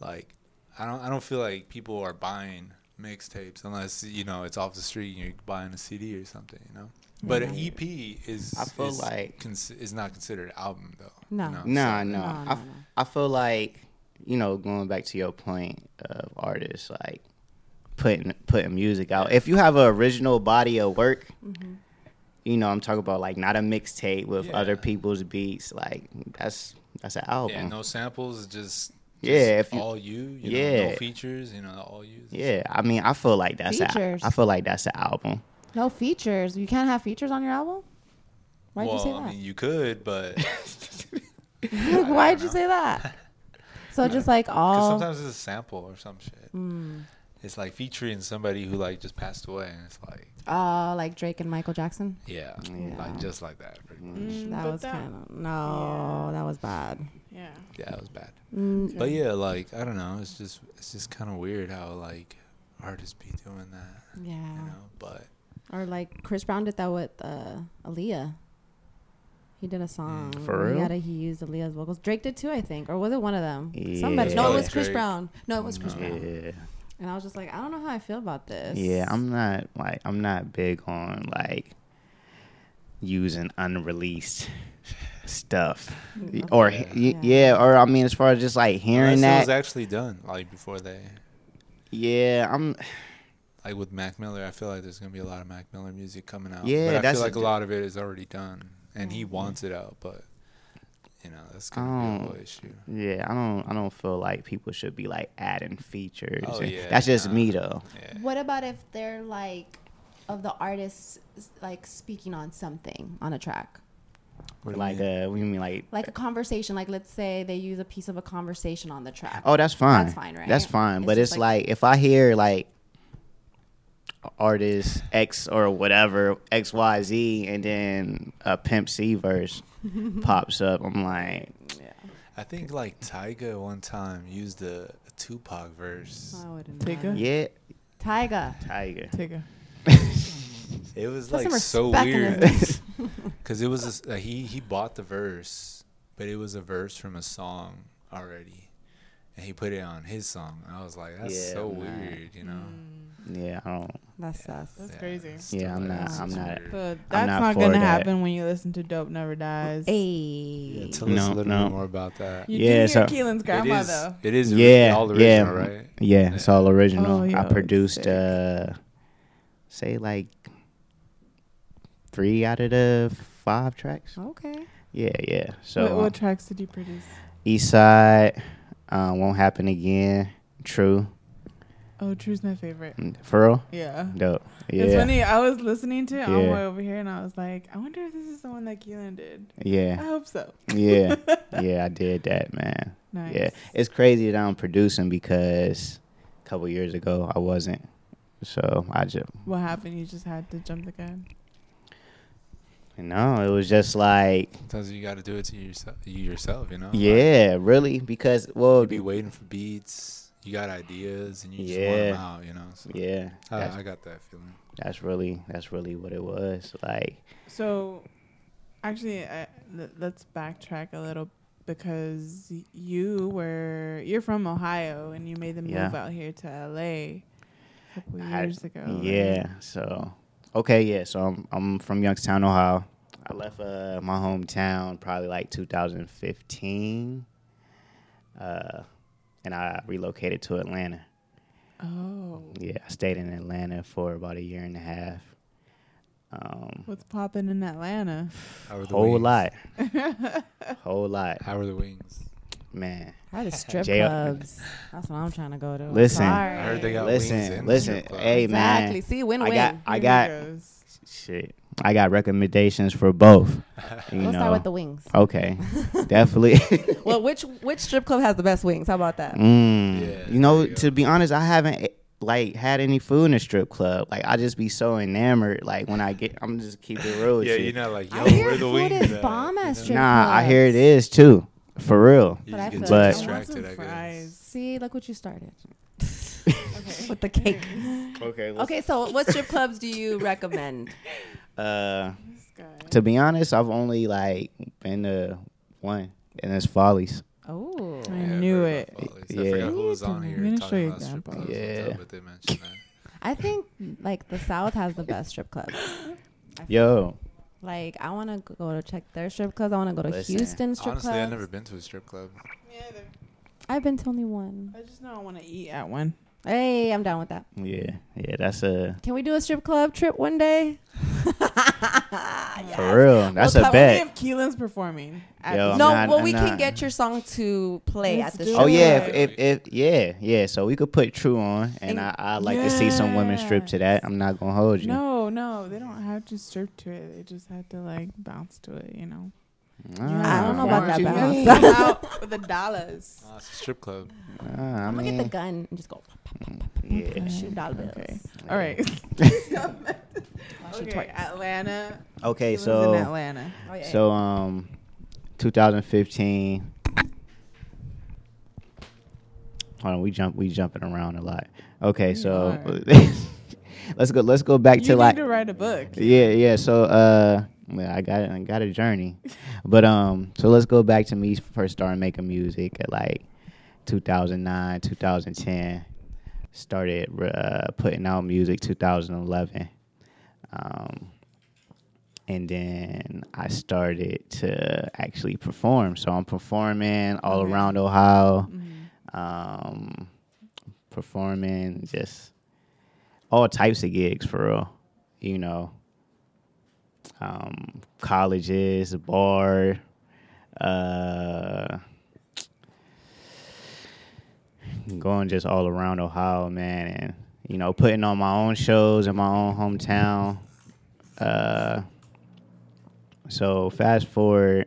like, I don't, I don't feel like people are buying mixtapes unless you know it's off the street and you're buying a CD or something. You know, but an EP is I feel is, like- cons- is not considered an album though. No. you know? Nah, So- no. No, I, no, f- no. I feel like, you know, going back to your point of artists, like putting putting music out. If you have an original body of work, mm-hmm. you know, I'm talking about like not a mixtape with Yeah. other people's beats. Like that's that's an album. Yeah, no samples, just Yeah, if you- all you, you know, Yeah. no features, you know, all you. Yeah, I mean, I feel like that's a, Features. I feel like that's an album. No features. You can't have features on your album? Why'd well, you say I that? mean, you could, but Like, why'd you say that? So just like all. sometimes it's a sample or some shit. Mm. It's like featuring somebody who like just passed away, and it's like, Oh, like Drake and Michael Jackson. yeah, Yeah. like just like that. Pretty much. Mm, that but was kind of no. That was bad. Yeah. Yeah, it was bad. Mm, But yeah, like I don't know. It's just it's just kind of weird how like artists be doing that, yeah. you know. But Or like Chris Brown did that with uh, Aaliyah. He did a song. Mm, For where real? He, had a, he used Aaliyah's vocals. Drake did too, I think, or was it one of them? Somebody. No, it was Chris Drake. Brown. No, it was Chris Brown. Yeah, And I was just like, I don't know how I feel about this. yeah. I'm not like I'm not big on like using unreleased stuff Mm, or Yeah. yeah. Yeah. yeah, or I mean, as far as just like hearing unless it was actually done like before they yeah, I'm like with Mac Miller. I feel like there's gonna be a lot of Mac Miller music coming out. Yeah, but I that's feel like a- a lot of it is already done, and he Mhm. wants it out, but. You know that's gonna be a whole issue. Yeah, I don't. I don't feel like people should be like adding features. Oh, yeah, that's just nah. me though. Yeah. What about if they're like, of the artists, like speaking on something on a track? What do Like, a we mean, like? Like a conversation. Like, let's say they use a piece of a conversation on the track. Oh, that's fine. That's fine, right? That's fine. It's but it's like- like, if I hear like artist X or whatever X Y Z, and then a Pimp C verse pops up, I'm like, Yeah. I think like Tyga one time used a, a Tupac verse. I wouldn't. Take yeah, Tyga. Tiger. Take a. It was Put like so weird because it was a s uh, he he bought the verse, but it was a verse from a song already, and he put it on his song. I was like, that's Yeah, so nah. weird, you know. Yeah, I don't. That's sus. That's crazy. Yeah, I'm too- not- I'm just not- weird. So that's not not, gonna that. happen when you listen to Dope Never Dies. Hey. Yeah, tell us No, a little no. bit more about that. You Yeah, can hear so- KeilyN's It grandma is, though. it is Yeah, all original, yeah. right? Yeah, it's all original. Oh, I produced sick. uh say like three out of the five tracks. Okay. Yeah, yeah. So what, um, tracks did you produce? East Side, uh, won't happen again. True, Oh, True's my favorite. Mm, for real, Yeah. dope. Yeah, It's funny. I was listening to it on Yeah. my way over here, and I was like, I wonder if this is the one that KeilyN did. Yeah. I hope so. yeah, yeah. I did that, man. Nice. Yeah, it's crazy that I'm producing because a couple years ago I wasn't. So I just What happened? You just had to jump the gun. No, it was just like Sometimes you got to do it to yourself. You yourself, you know. Like, yeah, really because well you be waiting for beats. You got ideas, and you just want Yeah. them out. You know. So yeah, I, I got that feeling. that's really that's really what it was like. So, actually, I, l- let's backtrack a little because you were you're from Ohio and you made the move Yeah. out here to LA a couple I- years ago. right? Yeah. So, okay, yeah. So I'm I'm from Youngstown, Ohio. I left uh, my hometown probably like 2015, uh, and I relocated to Atlanta. Oh, Yeah, I stayed in Atlanta for about a year and a half. Um, what's popping in Atlanta? How are the whole wings? lot, whole lot, How are the wings? Man. I are the strip J- clubs? That's what I'm trying to go to. Listen. Sorry. I heard they got wings Listen, in listen, strip club. hey exactly. man, See, win I got I got shit. I got recommendations for both. You We'll know. start with the wings. Okay, definitely. well, which which strip club has the best wings? How about that? Mm. Yeah, you know, you to be honest, I haven't like had any food in a strip club. Like I just be so enamored. Like when I get, I'm just keep it real. With Yeah, you. you know, like yo, I hear where the food wings is at, bomb you at know? strip Nah, I hear it is too, for real. You But I just feel like- I distracted, I guess. See, look what you started Okay. with the cake. Okay. okay, so what strip clubs do you recommend? Uh, to be honest, I've only like been to one, and it's Follies. Oh, I Yeah, knew very it. about Yeah. I forgot who was on I'm here gonna show talking you about strip example. clubs. Yeah. What's up, but they mentioned that. I think like the South has the best strip clubs. I feel Yo, Like I want to go to check their strip clubs. I want to go to Listen, Houston strip Honestly, clubs. Honestly, I've never been to a strip club. Me either. I've been to only one. I just know I want to eat at one. Hey, I'm down with that. yeah, yeah, that's a Can we do a strip club trip one day? for real. That's Well, a bet. Only if KeilyN's performing. Yo, no, not- well, I'm we can get your song to play Let's at the do strip Oh yeah, if, if, if yeah, yeah. So we could put True on, and I I like to see some women strip to that. I'm not gonna hold you. No, no, they don't have to strip to it. They just have to like bounce to it, you know. I don't know Ah, about that bounce. out with the dollars. Oh, it's a strip club. Ah, I I'm gonna get the gun and just go yeah. shoot dollar bills. Okay. All right. Okay. Atlanta. Okay, KeilyN's so in Atlanta. Oh, yeah, so um, 2015. Hold on, we jump we jumping around a lot. Okay, so let's go let's go back you to need like to write a book. Yeah, yeah. So uh well, I got I got a journey. but um so let's go back to me first starting making music at like 2009, 2010. Started uh, putting out music 2011. Um and then I started to actually perform. So I'm performing all Okay. around Ohio, Mhm. um, performing just all types of gigs for real. You know, um, colleges, bar, uh, going just all around Ohio, man, and you know, putting on my own shows in my own hometown. Uh, so fast forward,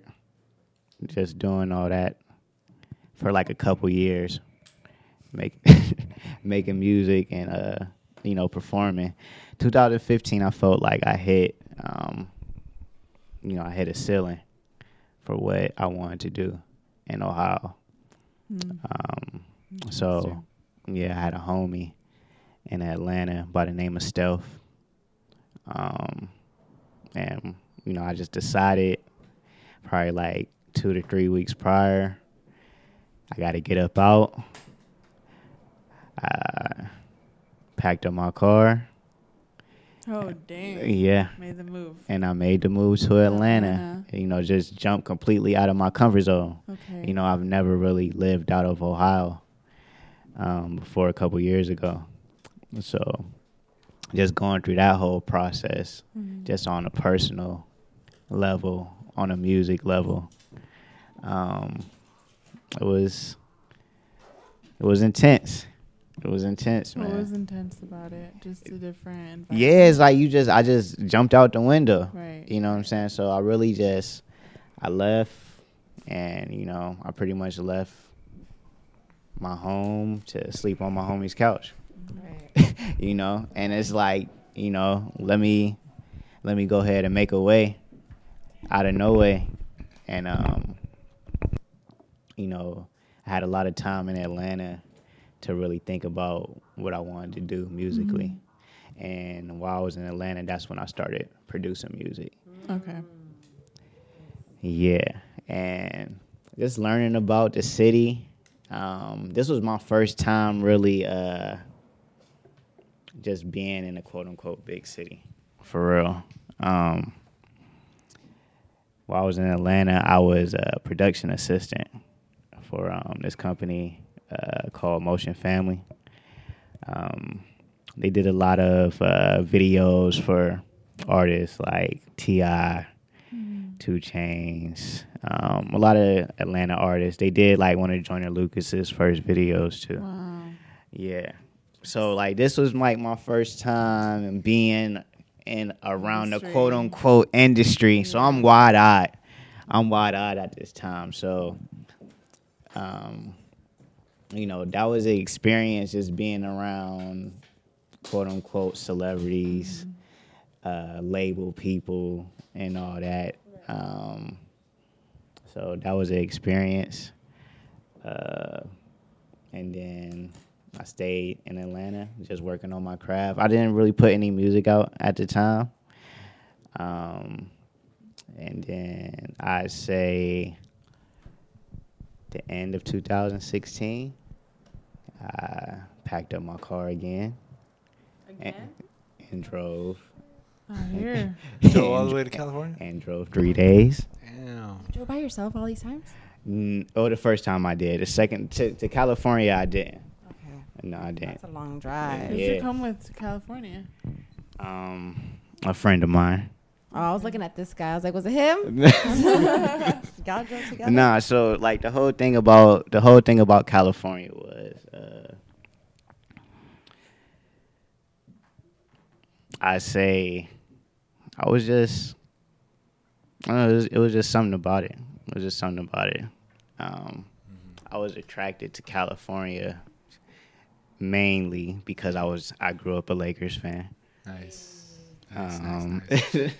just doing all that for like a couple years, make making music and uh, you know, performing. 2015, I felt like I hit, um, you know, I hit a ceiling for what I wanted to do in Ohio. Mm. Um, so yeah, I had a homie in Atlanta by the name of Stealth. Um, and you know, I just decided probably like two to three weeks prior, I got to get up out. I packed up my car. Oh dang! Yeah, Made the move. and I made the move to Atlanta. Atlanta. You know, just jump completely out of my comfort zone. Okay. You know, I've never really lived out of Ohio um, before a couple years ago. So just going through that whole process, Mm-hmm. just on a personal level, on a music level, um, it was it was intense. It was intense, What man. was intense about it? Just a different. Yeah, it's like you just I just jumped out the window. Right. You know what I'm saying? So I really just I left and you know, I pretty much left my home to sleep on my homie's couch. Right. you know, and it's like, you know, let me let me go ahead and make a way out of no way. And um you know, I had a lot of time in Atlanta to really think about what I wanted to do musically. And while I was in Atlanta, that's when I started producing music. Okay. Yeah, and just learning about the city. Um, this was my first time really uh, just being in a quote unquote big city, for real. Um, while I was in Atlanta, I was a production assistant for um, this company uh, called Motion Family. Um, they did a lot of uh, videos for artists like T.I., 2 Chainz, um, a lot of Atlanta artists. They did like one of Joyner Lucas's first videos too. Wow. Yeah. So like this was like my first time being in around the quote unquote industry. So I'm wide eyed. I'm wide eyed at this time. So um you know, that was an experience just being around quote unquote celebrities, uh label people and all that. Um so that was an experience. Uh and then I stayed in Atlanta, just working on my craft. I didn't really put any music out at the time. Um, and then I'd say the end of 2016, I packed up my car again and, and drove. Out here. Go all the way to California. And drove three days. Damn. Drove by yourself all these times? Mm, oh, the first time I did. The second to, to California, I didn't. Okay. No, I didn't. That's a long drive. Who'd Yeah. you come with to California? Um, a friend of mine. Oh, I was looking at this guy. I was like, was it him? Y'all drove together? Nah, so like the whole thing about the whole thing about California was uh I say I was just I know, it was, it was just something about it. It was just something about it. Um I was attracted to California mainly because I was I grew up a Lakers fan. Nice. Nice, nice, Um, nice.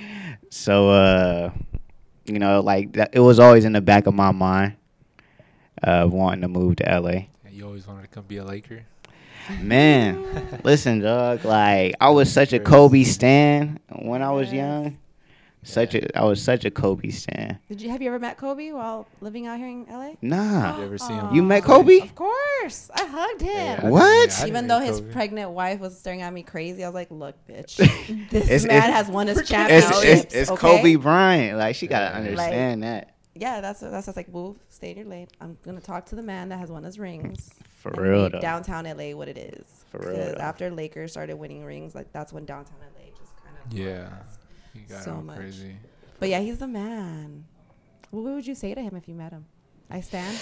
so uh, you know, like that, it was always in the back of my mind uh, wanting to move to LA. Yeah, You always wanted to come be a Laker. Man, listen, dog. Like I was such a Kobe stan when I was young. Such a I was such a Kobe stan. Did you have you ever met Kobe while living out here in LA? Nah, You ever see him? Oh, you met? Kobe? Of course. I hugged him. Yeah, I didn't- What? I didn't Even though his Kobe. pregnant wife was staring at me crazy, I was like, "Look, bitch, this It's- man it's- has won his it's it's, it's okay? Kobe Bryant. Like she gotta Yeah. understand that Yeah, that's that's that's like, "Move, stay in your lane. I'm gonna talk to the man that has won his rings." For real though. Downtown LA, what it is. For real, Because after Lakers started winning rings, like that's when downtown LA just kind of Yeah. He got So much. crazy. But yeah, he's the man. What would you say to him if you met him? I stand.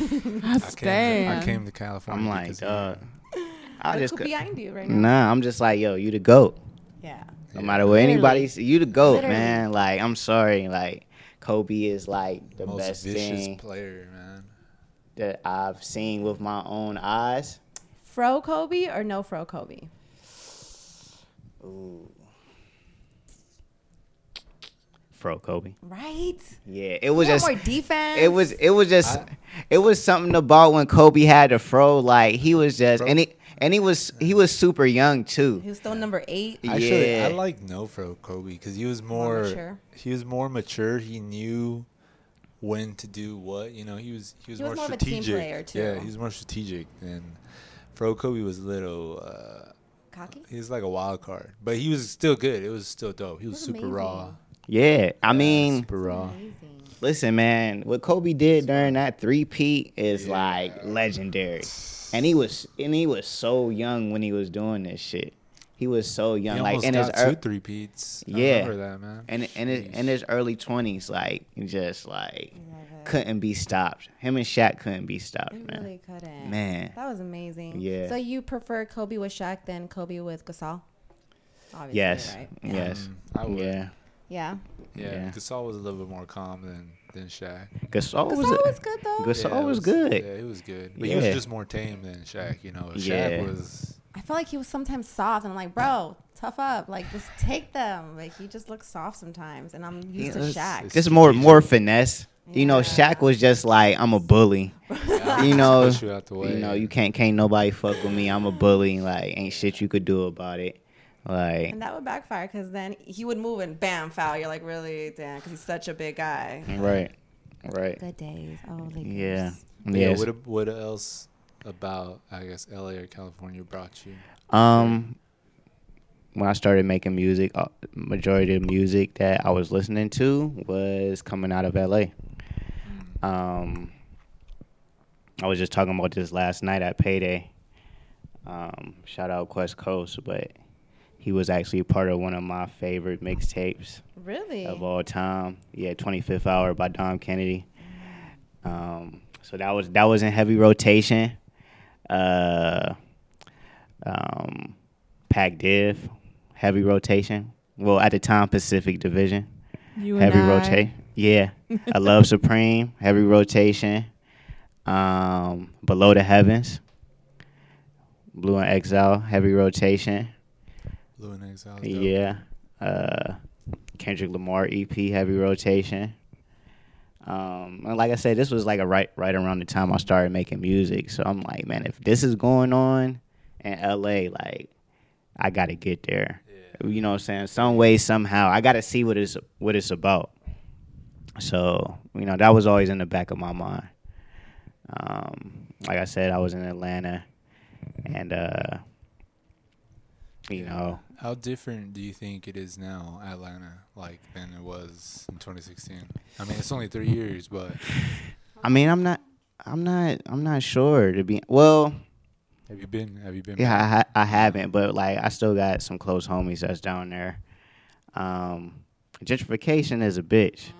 I I came, to, I came to California. I'm like, because of dog. you. I just who could- behind you right now. Nah, I'm just like, yo, you the goat. Yeah. No Yeah. matter what Literally. anybody say, you the goat, Literally. man. Like, I'm sorry, like Kobe is like the most best vicious thing player, man. That I've seen with my own eyes. Fro Kobe or no Fro Kobe? Ooh. Fro Kobe. Right. Yeah, it was just more defense. it was it was just I- it was something about when Kobe had the fro like he was just Fro- and he and he was he was super young too. He was still number eight. Actually, Yeah. I like no Fro Kobe because he was More more, mature. he was more mature. He knew when to do what. You know, he was he was, He was more, more of a team strategic. player, Yeah, he was more strategic. And Fro Kobe was a little. Uh, Cocky. he was like a wild card, but he was still good. It was still dope. He was That's super amazing. raw. Yeah, I Yeah, mean, super raw. Amazing. listen, man, what Kobe did during that three peat is like legendary, and he was and he was so young when he was doing this shit. He was so young, he like almost in his got ear- two three peats. I Yeah. remember that man. in in his, in his early twenties, like just like couldn't be stopped. Him and Shaq couldn't be stopped, It man. really couldn't. Man. That was amazing. Yeah. So you prefer Kobe with Shaq than Kobe with Gasol? Obviously, Yes, Right? yes, Mm, I would. yeah. Yeah. Yeah, Yeah. Gasol was a little bit more calm than than Shaq. Gasol was, Gasol a- was good though. Gasol Yeah, it was good. Yeah, he was good, but he was just more tame than Shaq. You know, Shaq Yeah. was. I felt like he was sometimes soft, and I'm like, bro, tough up, like just take them. Like he just looks soft sometimes, and I'm used to was- Shaq. it's- Just more more finesse. You know, Yeah. Shaq was just like I'm a bully. Yeah, You know, you out the way. You know, you can't can't nobody fuck with me. I'm a bully. Like ain't shit you could do about it. Like and that would backfire because then he would move and bam, foul. You're like, really, damn, because he's such a big guy. right, right. Good days. Oh, Lakers. Yeah. But yeah. Yes. What what else about I guess L.A. or California brought you? Um, when I started making music, uh, majority of the music that I was listening to was coming out of LA. Um, I was just talking about this last night at Payday. Um, shout out Quest Coast, but he was actually part of one of my favorite mixtapes Really? of all time. Yeah, 25th Hour by Dom Kennedy. Um, so that was that was in heavy rotation. Uh, um, Pac Div, heavy rotation. Well, at the time, Pacific Division, You heavy and I, rotate. Yeah, I love Supreme, heavy rotation. Um, Below the Heavens, Blu and Exile, heavy rotation. Blu and Exile. Yeah. Uh, Kendrick Lamar EP, heavy rotation. Um, and like I said, this was like a right right around the time I started making music. So I'm like, man, if this is going on in LA, like I gotta get there. You know what I'm saying? Some way, somehow. I gotta see what it's what it's about. So, you know, that was always in the back of my mind. Um, like I said, I was in Atlanta and uh you know, How different do you think it is now, Atlanta, like than it was in 2016? I mean, it's only three years, but I mean, I'm not, I'm not, I'm not sure to be. Well, have you been? Have you been? yeah, I, back? ha- I haven't, but like, I still got some close homies that's down there. Um, gentrification is a bitch.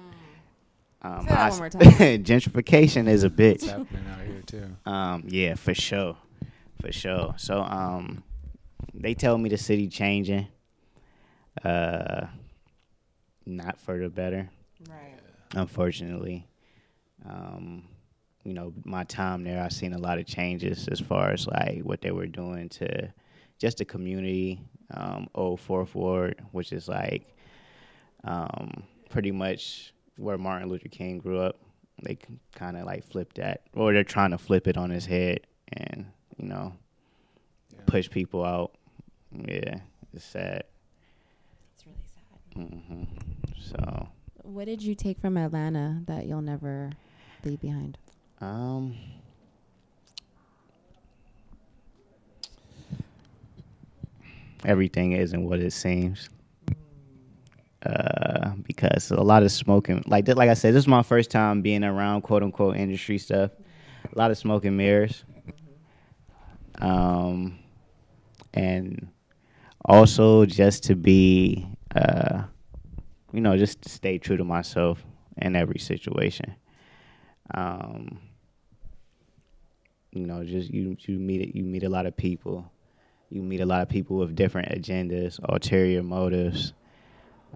Um, Say that I one more time. gentrification is a It's bitch. happening out here too. Um, yeah, for sure, for sure. So, um, they tell me the city changing. Uh, not for the better. Right. unfortunately. Um, you know, my time there, I've seen a lot of changes as far as like what they were doing to just the community. Um, Old Fourth Ward, which is like um, pretty much where Martin Luther King grew up. They kind of like flipped that, or they're trying to flip it on his head, and you know, Yeah. push people out. Yeah, it's sad. It's really sad. hmm So. What did you take from Atlanta that you'll never leave behind? Um. Everything isn't what it seems. Uh, because a lot of smoking, like th- like I said, this is my first time being around quote unquote industry stuff. A lot of smoke and mirrors. Um, and also just to be, uh, you know, just stay true to myself in every situation. Um, you know, just you you meet you meet a lot of people. You meet a lot of people with different agendas, ulterior motives.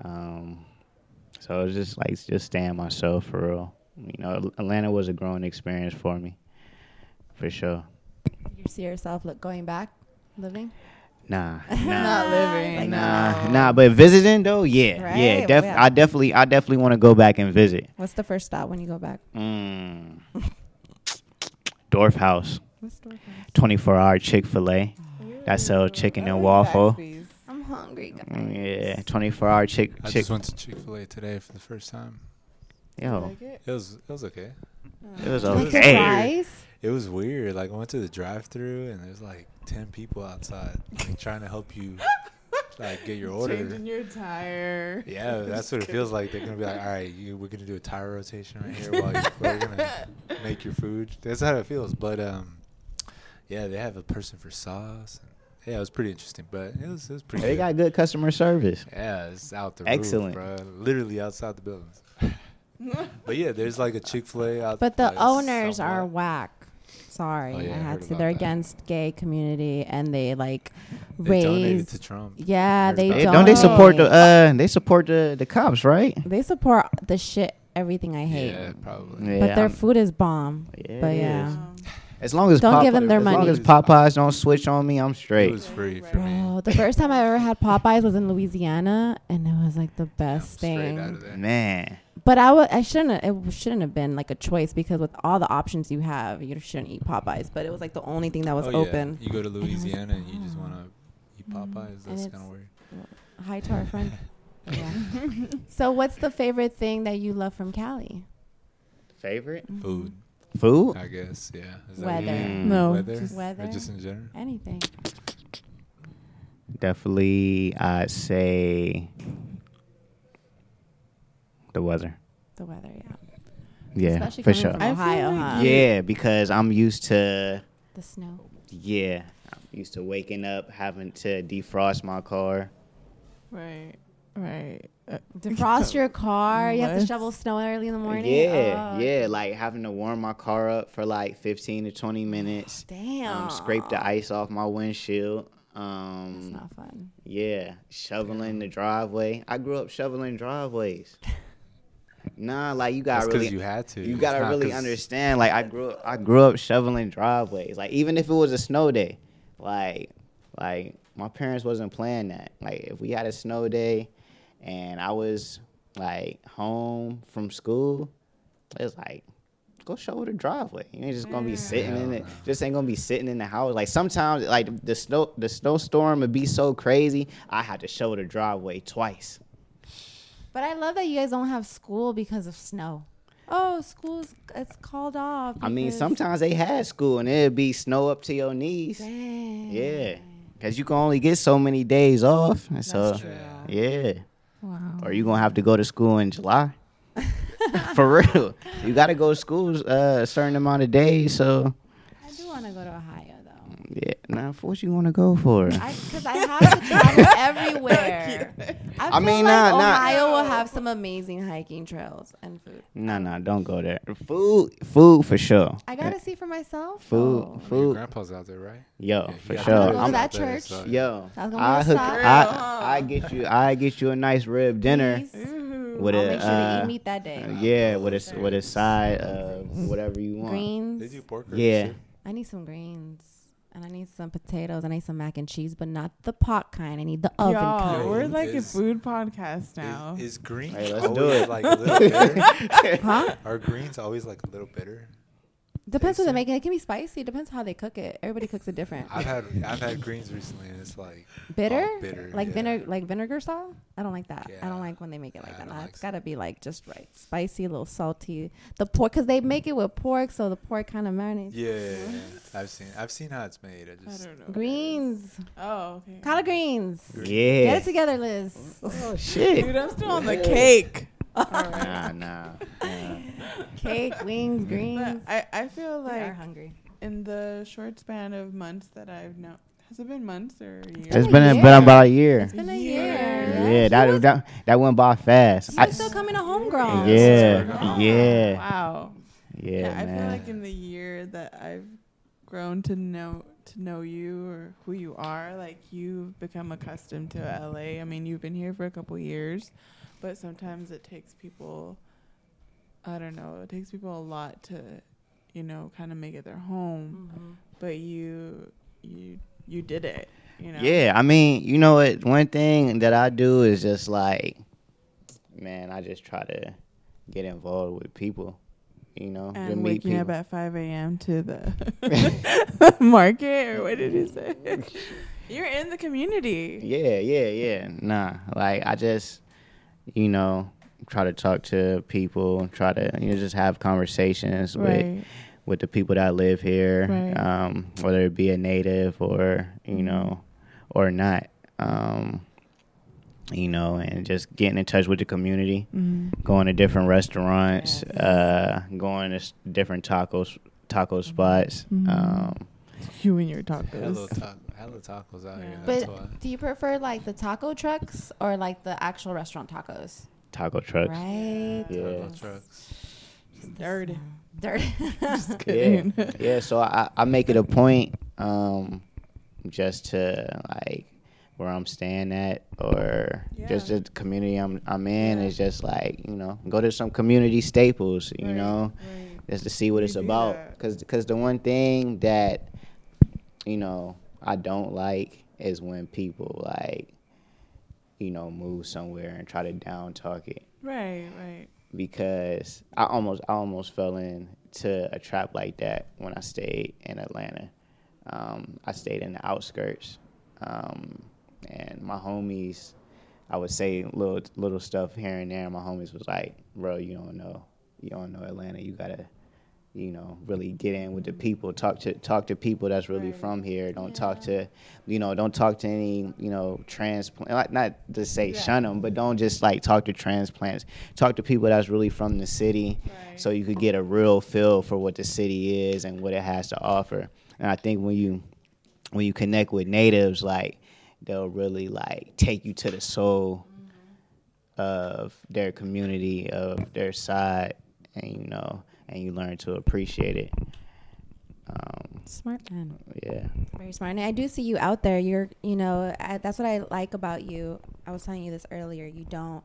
Um, so it's just like just staying myself for real. You know, Atlanta was a growing experience for me, for sure. You see yourself look going back, living? Nah, nah, Not living. Like, nah, no. nah. But visiting though, yeah, Right? yeah, def- Yeah. I definitely, I definitely want to go back and visit. What's the first stop when you go back? Mm. Dwarf House, What's Dwarf House? 24 hour Chick fil A. That sell chicken and waffle. I'm hungry, guys. Mm, Yeah, 24 hour chick. I chick. just went to Chick Fil A today for the first time. Yo, It was it was okay. it was okay. fries? It was weird. Like I went to the drive-through and there's like ten people outside, like trying to help you, like get your order. Changing your tire. Yeah, that's what it feels like. They're gonna be like, all right, you, we're gonna do a tire rotation right here while you, we're gonna make your food. That's how it feels. But um, yeah, they have a person for sauce. yeah, it was pretty interesting, but it was it was pretty. They good. got good customer service. Yeah, it's out the Excellent. roof, bro. Literally outside the buildings. but yeah, there's like a Chick Fil A out. But the that's owners are whack. Sorry, Oh, yeah, I I had to. They're that. against gay community, and they like They donated raise. to Trump. Yeah, they about Hey, that. don't they support the uh they support the the cops, right? They support the shit, everything I hate. Yeah, probably. Yeah, but their I'm- food is bomb. Yeah, but yeah. As long as Don't give them their as long money. as Popeyes don't switch on me, I'm straight. It straight. was free for me. Bro, the first time I ever had Popeyes was in Louisiana, and it was like the best Straight thing. out of there. Man, But I wa- I shouldn't. It shouldn't have been like a choice because with all the options you have, you shouldn't eat Popeyes. But it was like the only thing that was Oh, yeah. open. You go to it was Louisiana and you just want to eat Mhm. Popeyes. And That's it's- kind of weird. Hi to our friend. yeah. so, what's the favorite thing that you love from Cali? favorite Food, food? I guess. Yeah. Is that Weather. Mm. No, Weather. just- Or Weather. just in general. Anything. Definitely, I'd say the weather. The weather, yeah. Yeah, Especially for coming sure. from I feel Ohio, like huh? Yeah, because I'm used to The snow. yeah, I'm used to waking up having to defrost my car. Right, right. Uh, Defrost your car. You have to What? shovel snow early in the morning. Yeah, Oh, yeah, like having to warm my car up for like 15 to 20 minutes. Damn. Um, scrape the ice off my windshield. That's Um, not fun. yeah, shoveling the driveway. I grew up shoveling driveways. nah, like you That's gotta because really, you had to. you gotta not really 'cause- understand. Like I grew, up, I grew up shoveling driveways. Like even if it was a snow day, like, like my parents wasn't playing that. Like if we had a snow day, and I was like home from school, it's like go shovel the driveway. You ain't just gonna be sitting in it. Just ain't gonna be sitting in the house. Like sometimes, like the snow, the snowstorm would be so crazy. I had to shovel the driveway twice. But I love that you guys don't have school because of snow. Oh, school's it's called off. I mean, sometimes they had school and it'd be snow up to your knees. Dang. Yeah, cause you can only get so many days off. And so That's true. yeah, Wow. or you gonna have to go to school in July. For real, you gotta go to school uh, a certain amount of days. So I do want to go to Ohio. Yeah, now for what you want to go for? Because I, have to travel everywhere. I, I mean, like nah, nah. Ohio will have some amazing hiking trails and food. No, no, don't go there. Food, food for sure. I gotta see for myself. Food, Oh. Your food. grandpa's out there, right? Yo, Yeah, for he sure. to go to I'm, that out there, church. so- yo, That's gonna be I a hook, stop. I, I get you, I get you a nice rib dinner Please. with I'll a, make sure to uh, eat meat that day. yeah, with a s- with a side of whatever you want. Greens. They do pork ribs. Yeah. I need some greens. And I need some potatoes. I need some mac and cheese, but not the pot kind. I need the oven Y'all, kind. we're like a food podcast now. Is, is green Hey, let's do it. like a little bitter? Huh? Are greens always like a little bitter? Depends what they so. Uh, make it. It can be spicy. It depends how they cook it. Everybody cooks it different. I've had I've had greens recently, and it's like bitter? oh, bitter, like yeah. vinegar like vinegar style? I don't like that. I don't like when they make it like I that. don't like it's got to be like just right. Spicy, a little salty. The pork cuz they make it with pork, so the pork kind of marinates. Yeah, I've seen I've seen how it's made. I I just don't know. Greens. Oh, okay. Collard greens. Yeah. Get it together, Liz. Oh shit. Dude, I'm still on the cake. Nah, nah. nah. Cake, wings, But greens. I, I feel We are like hungry. in the short span of months that I've known, has it been months or years? been It's a been a, year. been about a year. It's been a Yeah. year. Yeah, He that was- that that went by fast. he I- was still coming to homegrown. yeah, yeah, Wow. yeah, Yeah, I man. feel like in the year that I've grown to know to know you or who you are, like you've become accustomed to LA. I mean, you've been here for a couple years, but sometimes it takes people I don't know, it takes people a lot to, you know, kind of make it their home, Mhm. but you you you did it, you know. Yeah, I mean, you know what? One thing that I do is just like, man, I just try to get involved with people. You know, to And meet waking up at 5 a.m. to the market, or what did you say? You're in the community. Yeah, yeah, yeah. Nah, like I just, you know, try to talk to people, try to you know just have conversations with Right. with the people that live here, Right. um, whether it be a native or you know, or not. Um, you know, and just getting in touch with the community, Mm. going to different restaurants, Yes. uh, going to different tacos taco spots. Mhm. Um, You and your Hello, tacos. Taco, hello tacos out here. Yeah. That's But why. do you prefer like the taco trucks or like the actual restaurant tacos? Taco trucks. Right. Yeah. Taco trucks. Dirty. Dirty. Just Yeah, kidding. yeah. So I, I make it a point, um, just to like where I'm staying at, or just the community I'm I'm in Yeah. is just like you know go to some community staples, you Right, know, right. just to see what You it's about. Cause, cause the one thing that you know I don't like is when people like you know move somewhere and try to down talk it Right, right. because I almost I almost fell into a trap like that when I stayed in Atlanta. Um, I stayed in the outskirts, um, and my homies, I would say little little stuff here and there. My homies was like, "Bro, you don't know, you don't know Atlanta. You gotta." You know, really get in with the people. Talk to talk to people that's really Right. from here. Don't talk to, you know, don't talk to any, you know, transplant. Not to say Yeah. shun them, but don't just like talk to transplants. Talk to people that's really from the city, Right. so you could get a real feel for what the city is and what it has to offer. And I think when you when you connect with natives, like they'll really like take you to the soul mm-hmm. of their community, of their side, and you know, and you learn to appreciate it. Um, Smart man. yeah. Very smart. And I do see you out there. You're, you know, I, that's what I like about you. I was telling you this earlier. You don't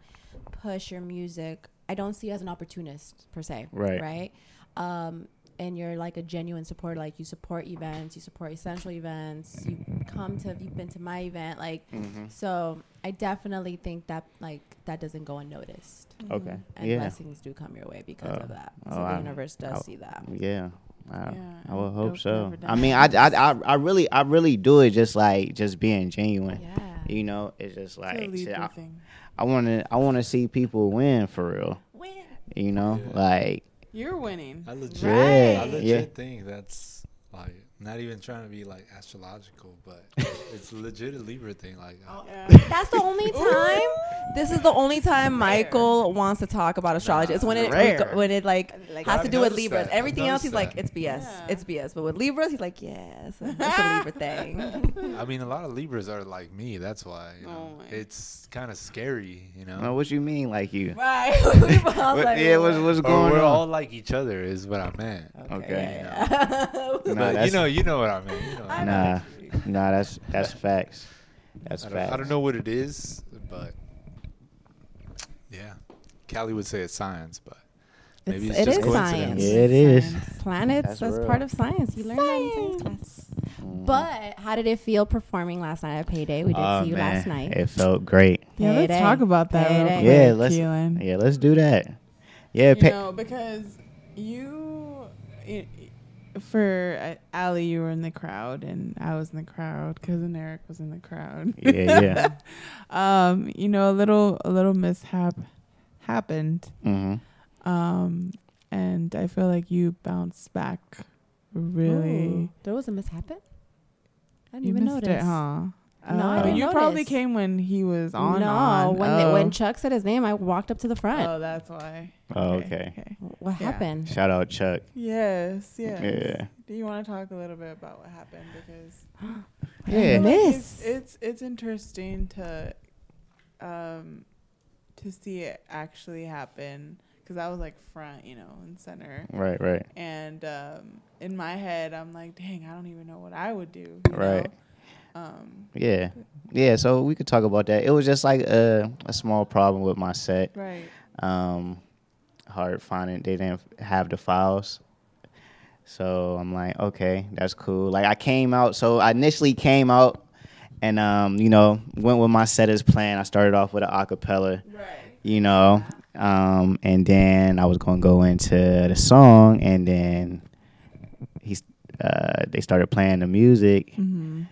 push your music. I don't see you as an opportunist per se. Right. Right. Um, and you're like a genuine supporter. Like you support events, you support essential events. You come to, you've been to my event. Like, mm-hmm. so I definitely think that like that doesn't go unnoticed. Okay. And yeah. blessings do come your way because Oh. of that. Oh, so Oh, the I- universe does I- see that. Yeah. I, Yeah, I would hope so. I mean, I, I. I, I really, I really do it just like just being genuine. Yeah. You know, it's just like shit, I. I want to, I want to see people win for real. Win. You know, Yeah. like You're winning. I legit, Right. I legit Yeah. think that's like not even trying to be like astrological, but it's legit a Libra thing. Like, Oh. I- That's the only time. This is the only time Michael wants to talk about astrology. It's when it Rare. when it like, Like, has I've to do with Libras. that. Everything else, he's noticed like, it's BS. Yeah. It's BS. But with Libras, he's like, yes, it's a Libra thing. I mean, a lot of Libras are like me. That's why you know, Oh it's kind of scary. You know, uh, what you mean, like you? right. I What- like, yeah, what's what? what's going we're on? all like each other is what I meant. Okay. yeah, yeah. Nah, you know, you know what I mean. You know what I mean. Nah, nah, that's that's facts. That's I facts. I don't know what it is, but yeah, Callie would say it's science, but maybe It's- it's, it just is coincidence. science. Yeah, it is. Planets, That's that's, part of science. You learn that in science class. Mhm. But how did it feel performing last night at Payday? We did Oh, see you man, last night. It felt great. Yeah, let's talk about that real quick, Yeah, let's- KeilyN. Yeah, let's do that. Yeah, you pa- know, because you, i- for uh, Ali, you were in the crowd, and I was in the crowd. Cousin Eric was in the crowd. Yeah, yeah. um, you know, a little, a little mishap happened, hmm um, and I feel like you bounced back really. Ooh, there was a mishap. I didn't You even missed notice. it, huh? No, I Uh, didn't you probably came when he was on. no, on. when oh. when Chuck said his name, I walked up to the front. Oh, that's why. Oh, okay. what Yeah. happened? Shout out Chuck. Yes, yes. Yeah. Do you want to talk a little bit about what happened? Because Yeah. Like it's, it's it's interesting to um to see it actually happen because I was like front, you know, and center, Right, right. and um in my head I'm like, dang, I don't even know what I would do. you Right. know? Um. Yeah. Yeah, so we could talk about that. It was just like a, a small problem with my set. Right. Um, hard finding they didn't have the files. So I'm like, okay, that's cool. Like I came out, so I initially came out and um, you know, went with my set as planned. I started off with an acapella, Right. you know, um, and then I was gonna go into the song, and then he's uh, they started playing the music, Mm-hmm.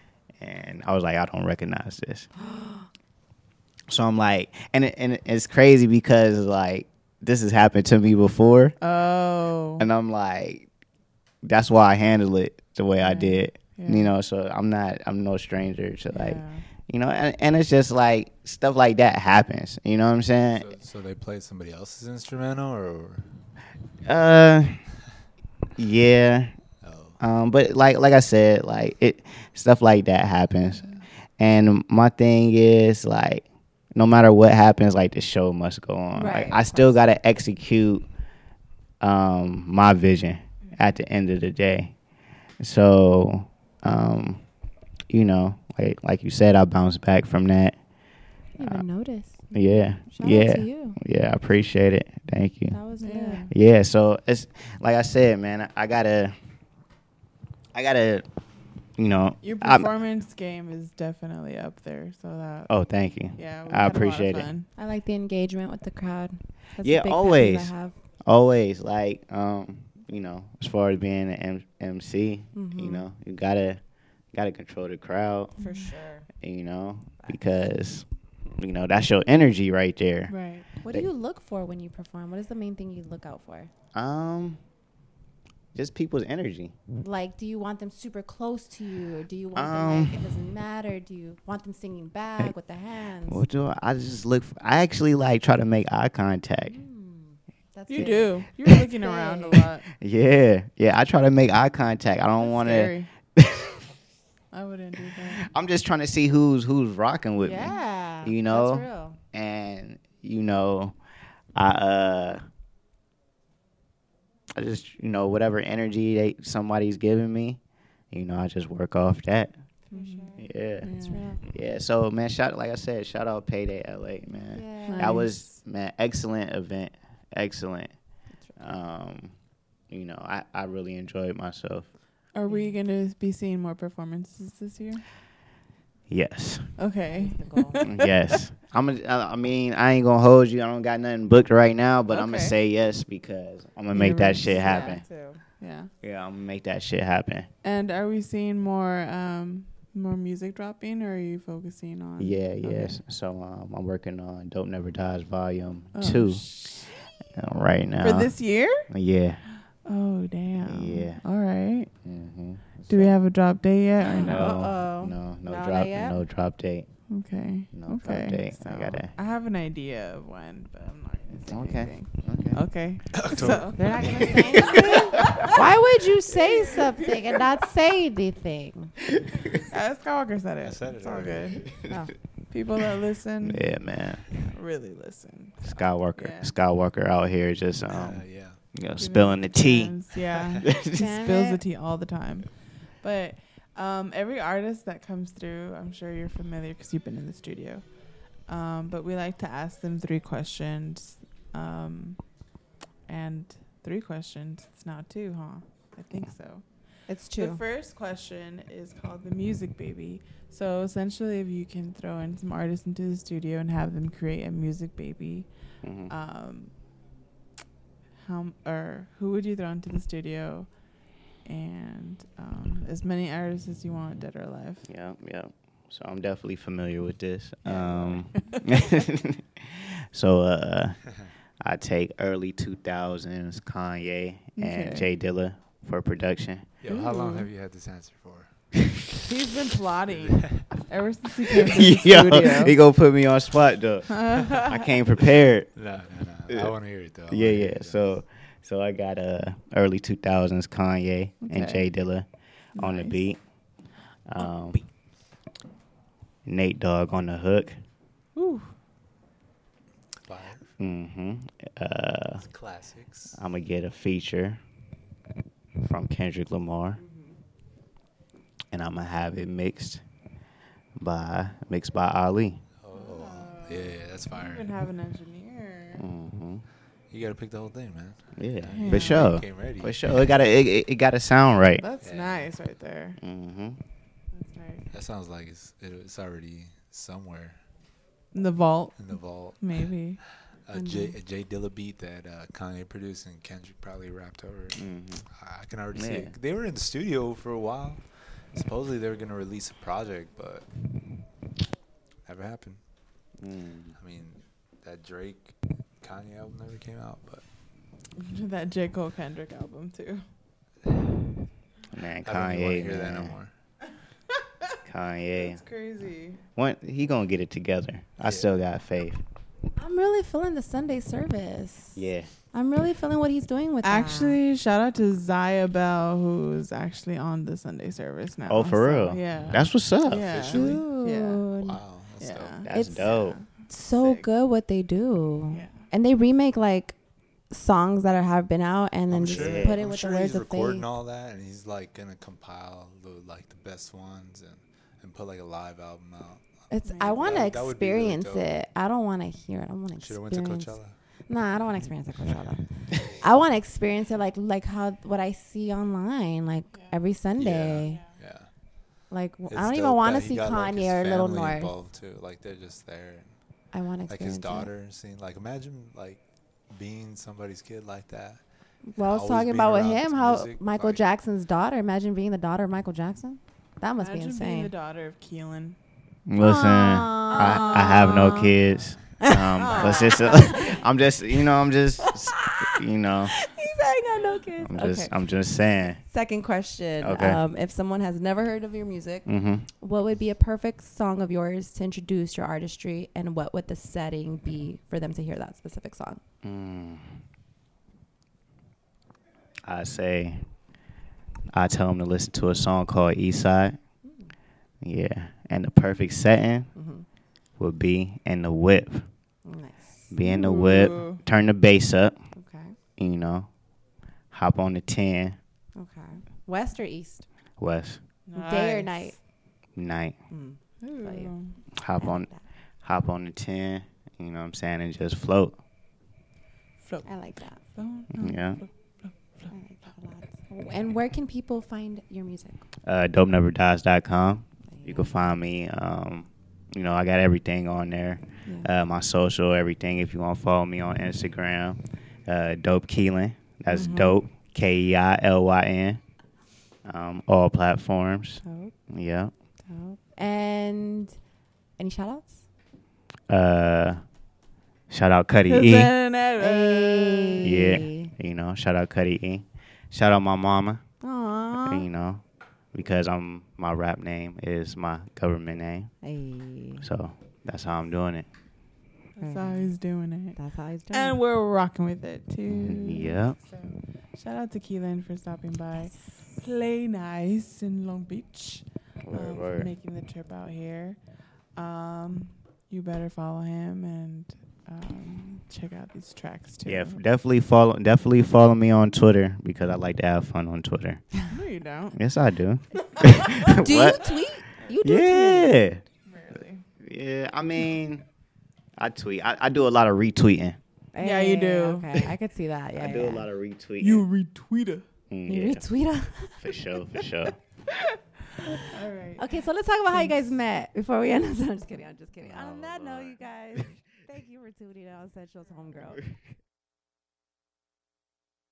And I was like, I don't recognize this. so I'm like, and it, and it's crazy because like this has happened to me before, Oh. and I'm like, that's why I handle it the way I did. Yeah. You know, so I'm not, I'm no stranger to like, Yeah. you know, and, and it's just like stuff like that happens. You know what I'm saying? So, so they played somebody else's instrumental, or Uh, yeah, Um, but like like I said, like it stuff like that happens. And my thing is like no matter what happens, like the show must go on. Right, like I still gotta execute um my vision at the end of the day. So um, you know, like like you said, I bounced back from that. I didn't even notice. Yeah. Shout yeah. out to you. Yeah, I appreciate it. Thank you. That was good. Yeah, so it's like I said, man. I gotta, I gotta, you know. Your I'm- performance game is definitely up there. So that. oh, thank you. Yeah, I had a lot of appreciate it. I like the engagement with the crowd. That's a Yeah, big always. I have. Always like, um, you know, as far as being an M- MC, you Mhm. know, you gotta, gotta control the crowd, For sure. you know, because, you know, that's your energy right there. Right. What do you look for when you perform? What is the main thing you look out for? Um, just people's energy. Like, do you want them super close to you, or do you want them Um, like it doesn't matter? Do you want them singing back with the hands? What do I, I just look? For, I actually like try to make eye contact. Mm, that's You big. do. You're looking around a lot. Yeah, yeah. I try to make eye contact. I don't want to. I wouldn't do that. I'm just trying to see who's who's rocking with me, Yeah, You know? that's real. and you know, I uh, I just you know whatever energy they somebody's giving me, you know, I just work off that. Sure. Yeah, Yeah. yeah. So man, shout like I said, shout out Payday LA, man. Yeah. Nice. That was man, excellent event, excellent. Um, you know, I I really enjoyed myself. Are we going to be seeing more performances this year? Yes. Okay. Yes. I'm. A, I I mean, I ain't gonna hold you. I don't got nothing booked right now, but I'm gonna say yes because I'm gonna make that shit happen. Yeah. Yeah, I'm gonna make that shit happen. And are we seeing more um more music dropping or are you focusing on Yeah, Okay. yes. So um, I'm working on Dope Never Dies Volume Oh, Two sh- uh, right now. For this year? Yeah. Oh damn. Yeah. All right. Mm-hmm. Do we have a drop date yet or No, no? Uh-oh. no, no No, not drop, no drop date. Okay. No okay. date. I gotta- I have an idea of when, but I'm not gonna say Okay. anything. Okay. Okay. So They're not gonna say anything. Why would you say something and not say anything? uh, Skywalker said it. I said it it's all already. good. Oh. People that listen Yeah, man. really listen. Skywalker, Yeah. Skywalker out here just um, Uh, yeah. you know, Giving spilling the tea. gems. Yeah. he Damn spills the tea all the time. But um, every artist that comes through, I'm sure you're familiar because you've been in the studio. Um, but we like to ask them three questions. Um, and three questions. It's not two, huh? I think so. It's two. The first question is called the music baby. So essentially, if you can throw in some artists into the studio and have them create a music baby, Mhm. um, how m- or who would you throw into the studio, and um, as many artists as you want, dead or alive. Yeah, yeah. So I'm definitely familiar with this. Um, so uh, I take early 2000s Kanye and Okay. Jay Dilla for production. Yo, how long have you had this answer for? He's been plotting ever since he came to the Yo, studio. he gonna put me on spot though. I came prepared. No, no, no. Yeah. I want to hear it though. I Yeah, yeah. it, So, so I got uh early 2000s Kanye and Jay Dilla on the beat. Um, Nate Dogg on the hook. Ooh, Five. Mm-hmm. Uh, classics. I'm gonna get a feature from Kendrick Lamar, and I'm gonna have it mixed by mixed by Ali. Oh, yeah, yeah, that's you fire. even have an engineer. Mm-hmm. You gotta pick the whole thing, man. Yeah, Yeah. for sure, ready. for sure. It gotta it, it, it gotta sound right. That's Yeah. nice right there. Mm-hmm. That's nice. That sounds like it's it, it's already somewhere In the vault, in the vault. maybe. A J, a J Dilla beat that uh, Kanye produced and Kendrick probably rapped over. Mm-hmm. I can already see it. They were in the studio for a while. Supposedly they were gonna release a project, but never happened. Mm. I mean, that Drake Kanye album never came out, but that J. Cole Kendrick album too. Man, Kanye. I don't even Kanye, want to hear that no more. Kanye, That's crazy. when he gonna get it together? I still got faith. I'm really feeling the Sunday service. Yeah, I'm really feeling what he's doing with that. Actually, shout out to Zaya Bell, who's actually on the Sunday service now. Oh, for real? Yeah. That's what's up. Yeah. Officially? Dude. Wow. That's yeah. dope. That's It's- dope. so Sick. good what they do. Yeah. And they remake like songs that are, have been out and then I'm just sure, put it I'm with sure the words he's of recording faith. all that, and he's like gonna compile the like the best ones and and put like a live album out. It's I want to That- that would be really experience it. I don't want to hear it. I want to Should have went to experience. Coachella. Nah, I don't want to experience it Coachella. I want to experience it like like how what I see online like Yeah. every Sunday. Yeah. Like It's I don't even want to see got, like, Kanye or Little family North. too. Like they're just there. I want to Like experience his it. daughter, seeing like imagine like being somebody's kid like that. Well, I was talking about with him how music, Michael like- Jackson's daughter. Imagine being the daughter of Michael Jackson. That must Imagine be being the daughter of KeilyN. Listen, I, I have no kids. Um, let's just, I'm just, you know, I'm just, you know, Said I no kids. I'm just, okay. I'm just saying. Second question. Okay. Um, if someone has never heard of your music, hmm what would be a perfect song of yours to introduce your artistry, and what would the setting be for them to hear that specific song? Mm. I say, I tell them to listen to a song called East Side. Yeah, and the perfect setting Mm-hmm. would be in the whip. Nice. Be in the whip, turn the bass up, Okay. you know, hop on the 10, Okay. West or east? west, Day or night? night, Mm. Ooh. Hop I on, like hop on the 10, you know what I'm saying, and just float. Float. I like that. Float. Yeah. I like that. And where can people find your music? Uh, DopeNeverDies.com. You can find me. Um, you know, I got everything on there. Yeah. Uh, my social, everything. If you want to follow me on Instagram, uh, Dope KeilyN. That's Mhm. Dope K E I L Y N. Um, all platforms. Dope, Yeah. dope. And any shout outs? Uh, shout out Cuddy E. Hey. Yeah. You know, shout out Cuddy E. Shout out my mama. Aww. You know, because I'm my rap name is my government name. Hey. So that's how I'm doing it. That's how he's doing it. That's how he's doing. It. And we're rocking with it too. Mm, Yep. So, shout out to KeilyN for stopping by. Play nice in Long Beach. Word, um, for making the trip out here. Um, you better follow him and um, check out these tracks too. Yeah, f- definitely follow. Definitely follow me on Twitter because I like to have fun on Twitter. no, you don't. Yes, I do. do you tweet? You do tweet. Yeah, Really. yeah. I mean, I tweet. I, I do a lot of retweeting. Yeah, you do. Okay, I could see that. Yeah, I do yeah. a lot of retweeting. You retweeter. Mm, You yeah, retweet her. for sure, for sure. All right. Okay, so let's talk about how you guys met before we end. I'm just kidding. I'm just kidding. On that note, you guys, thank you for tuning in on Essentials Homegirl.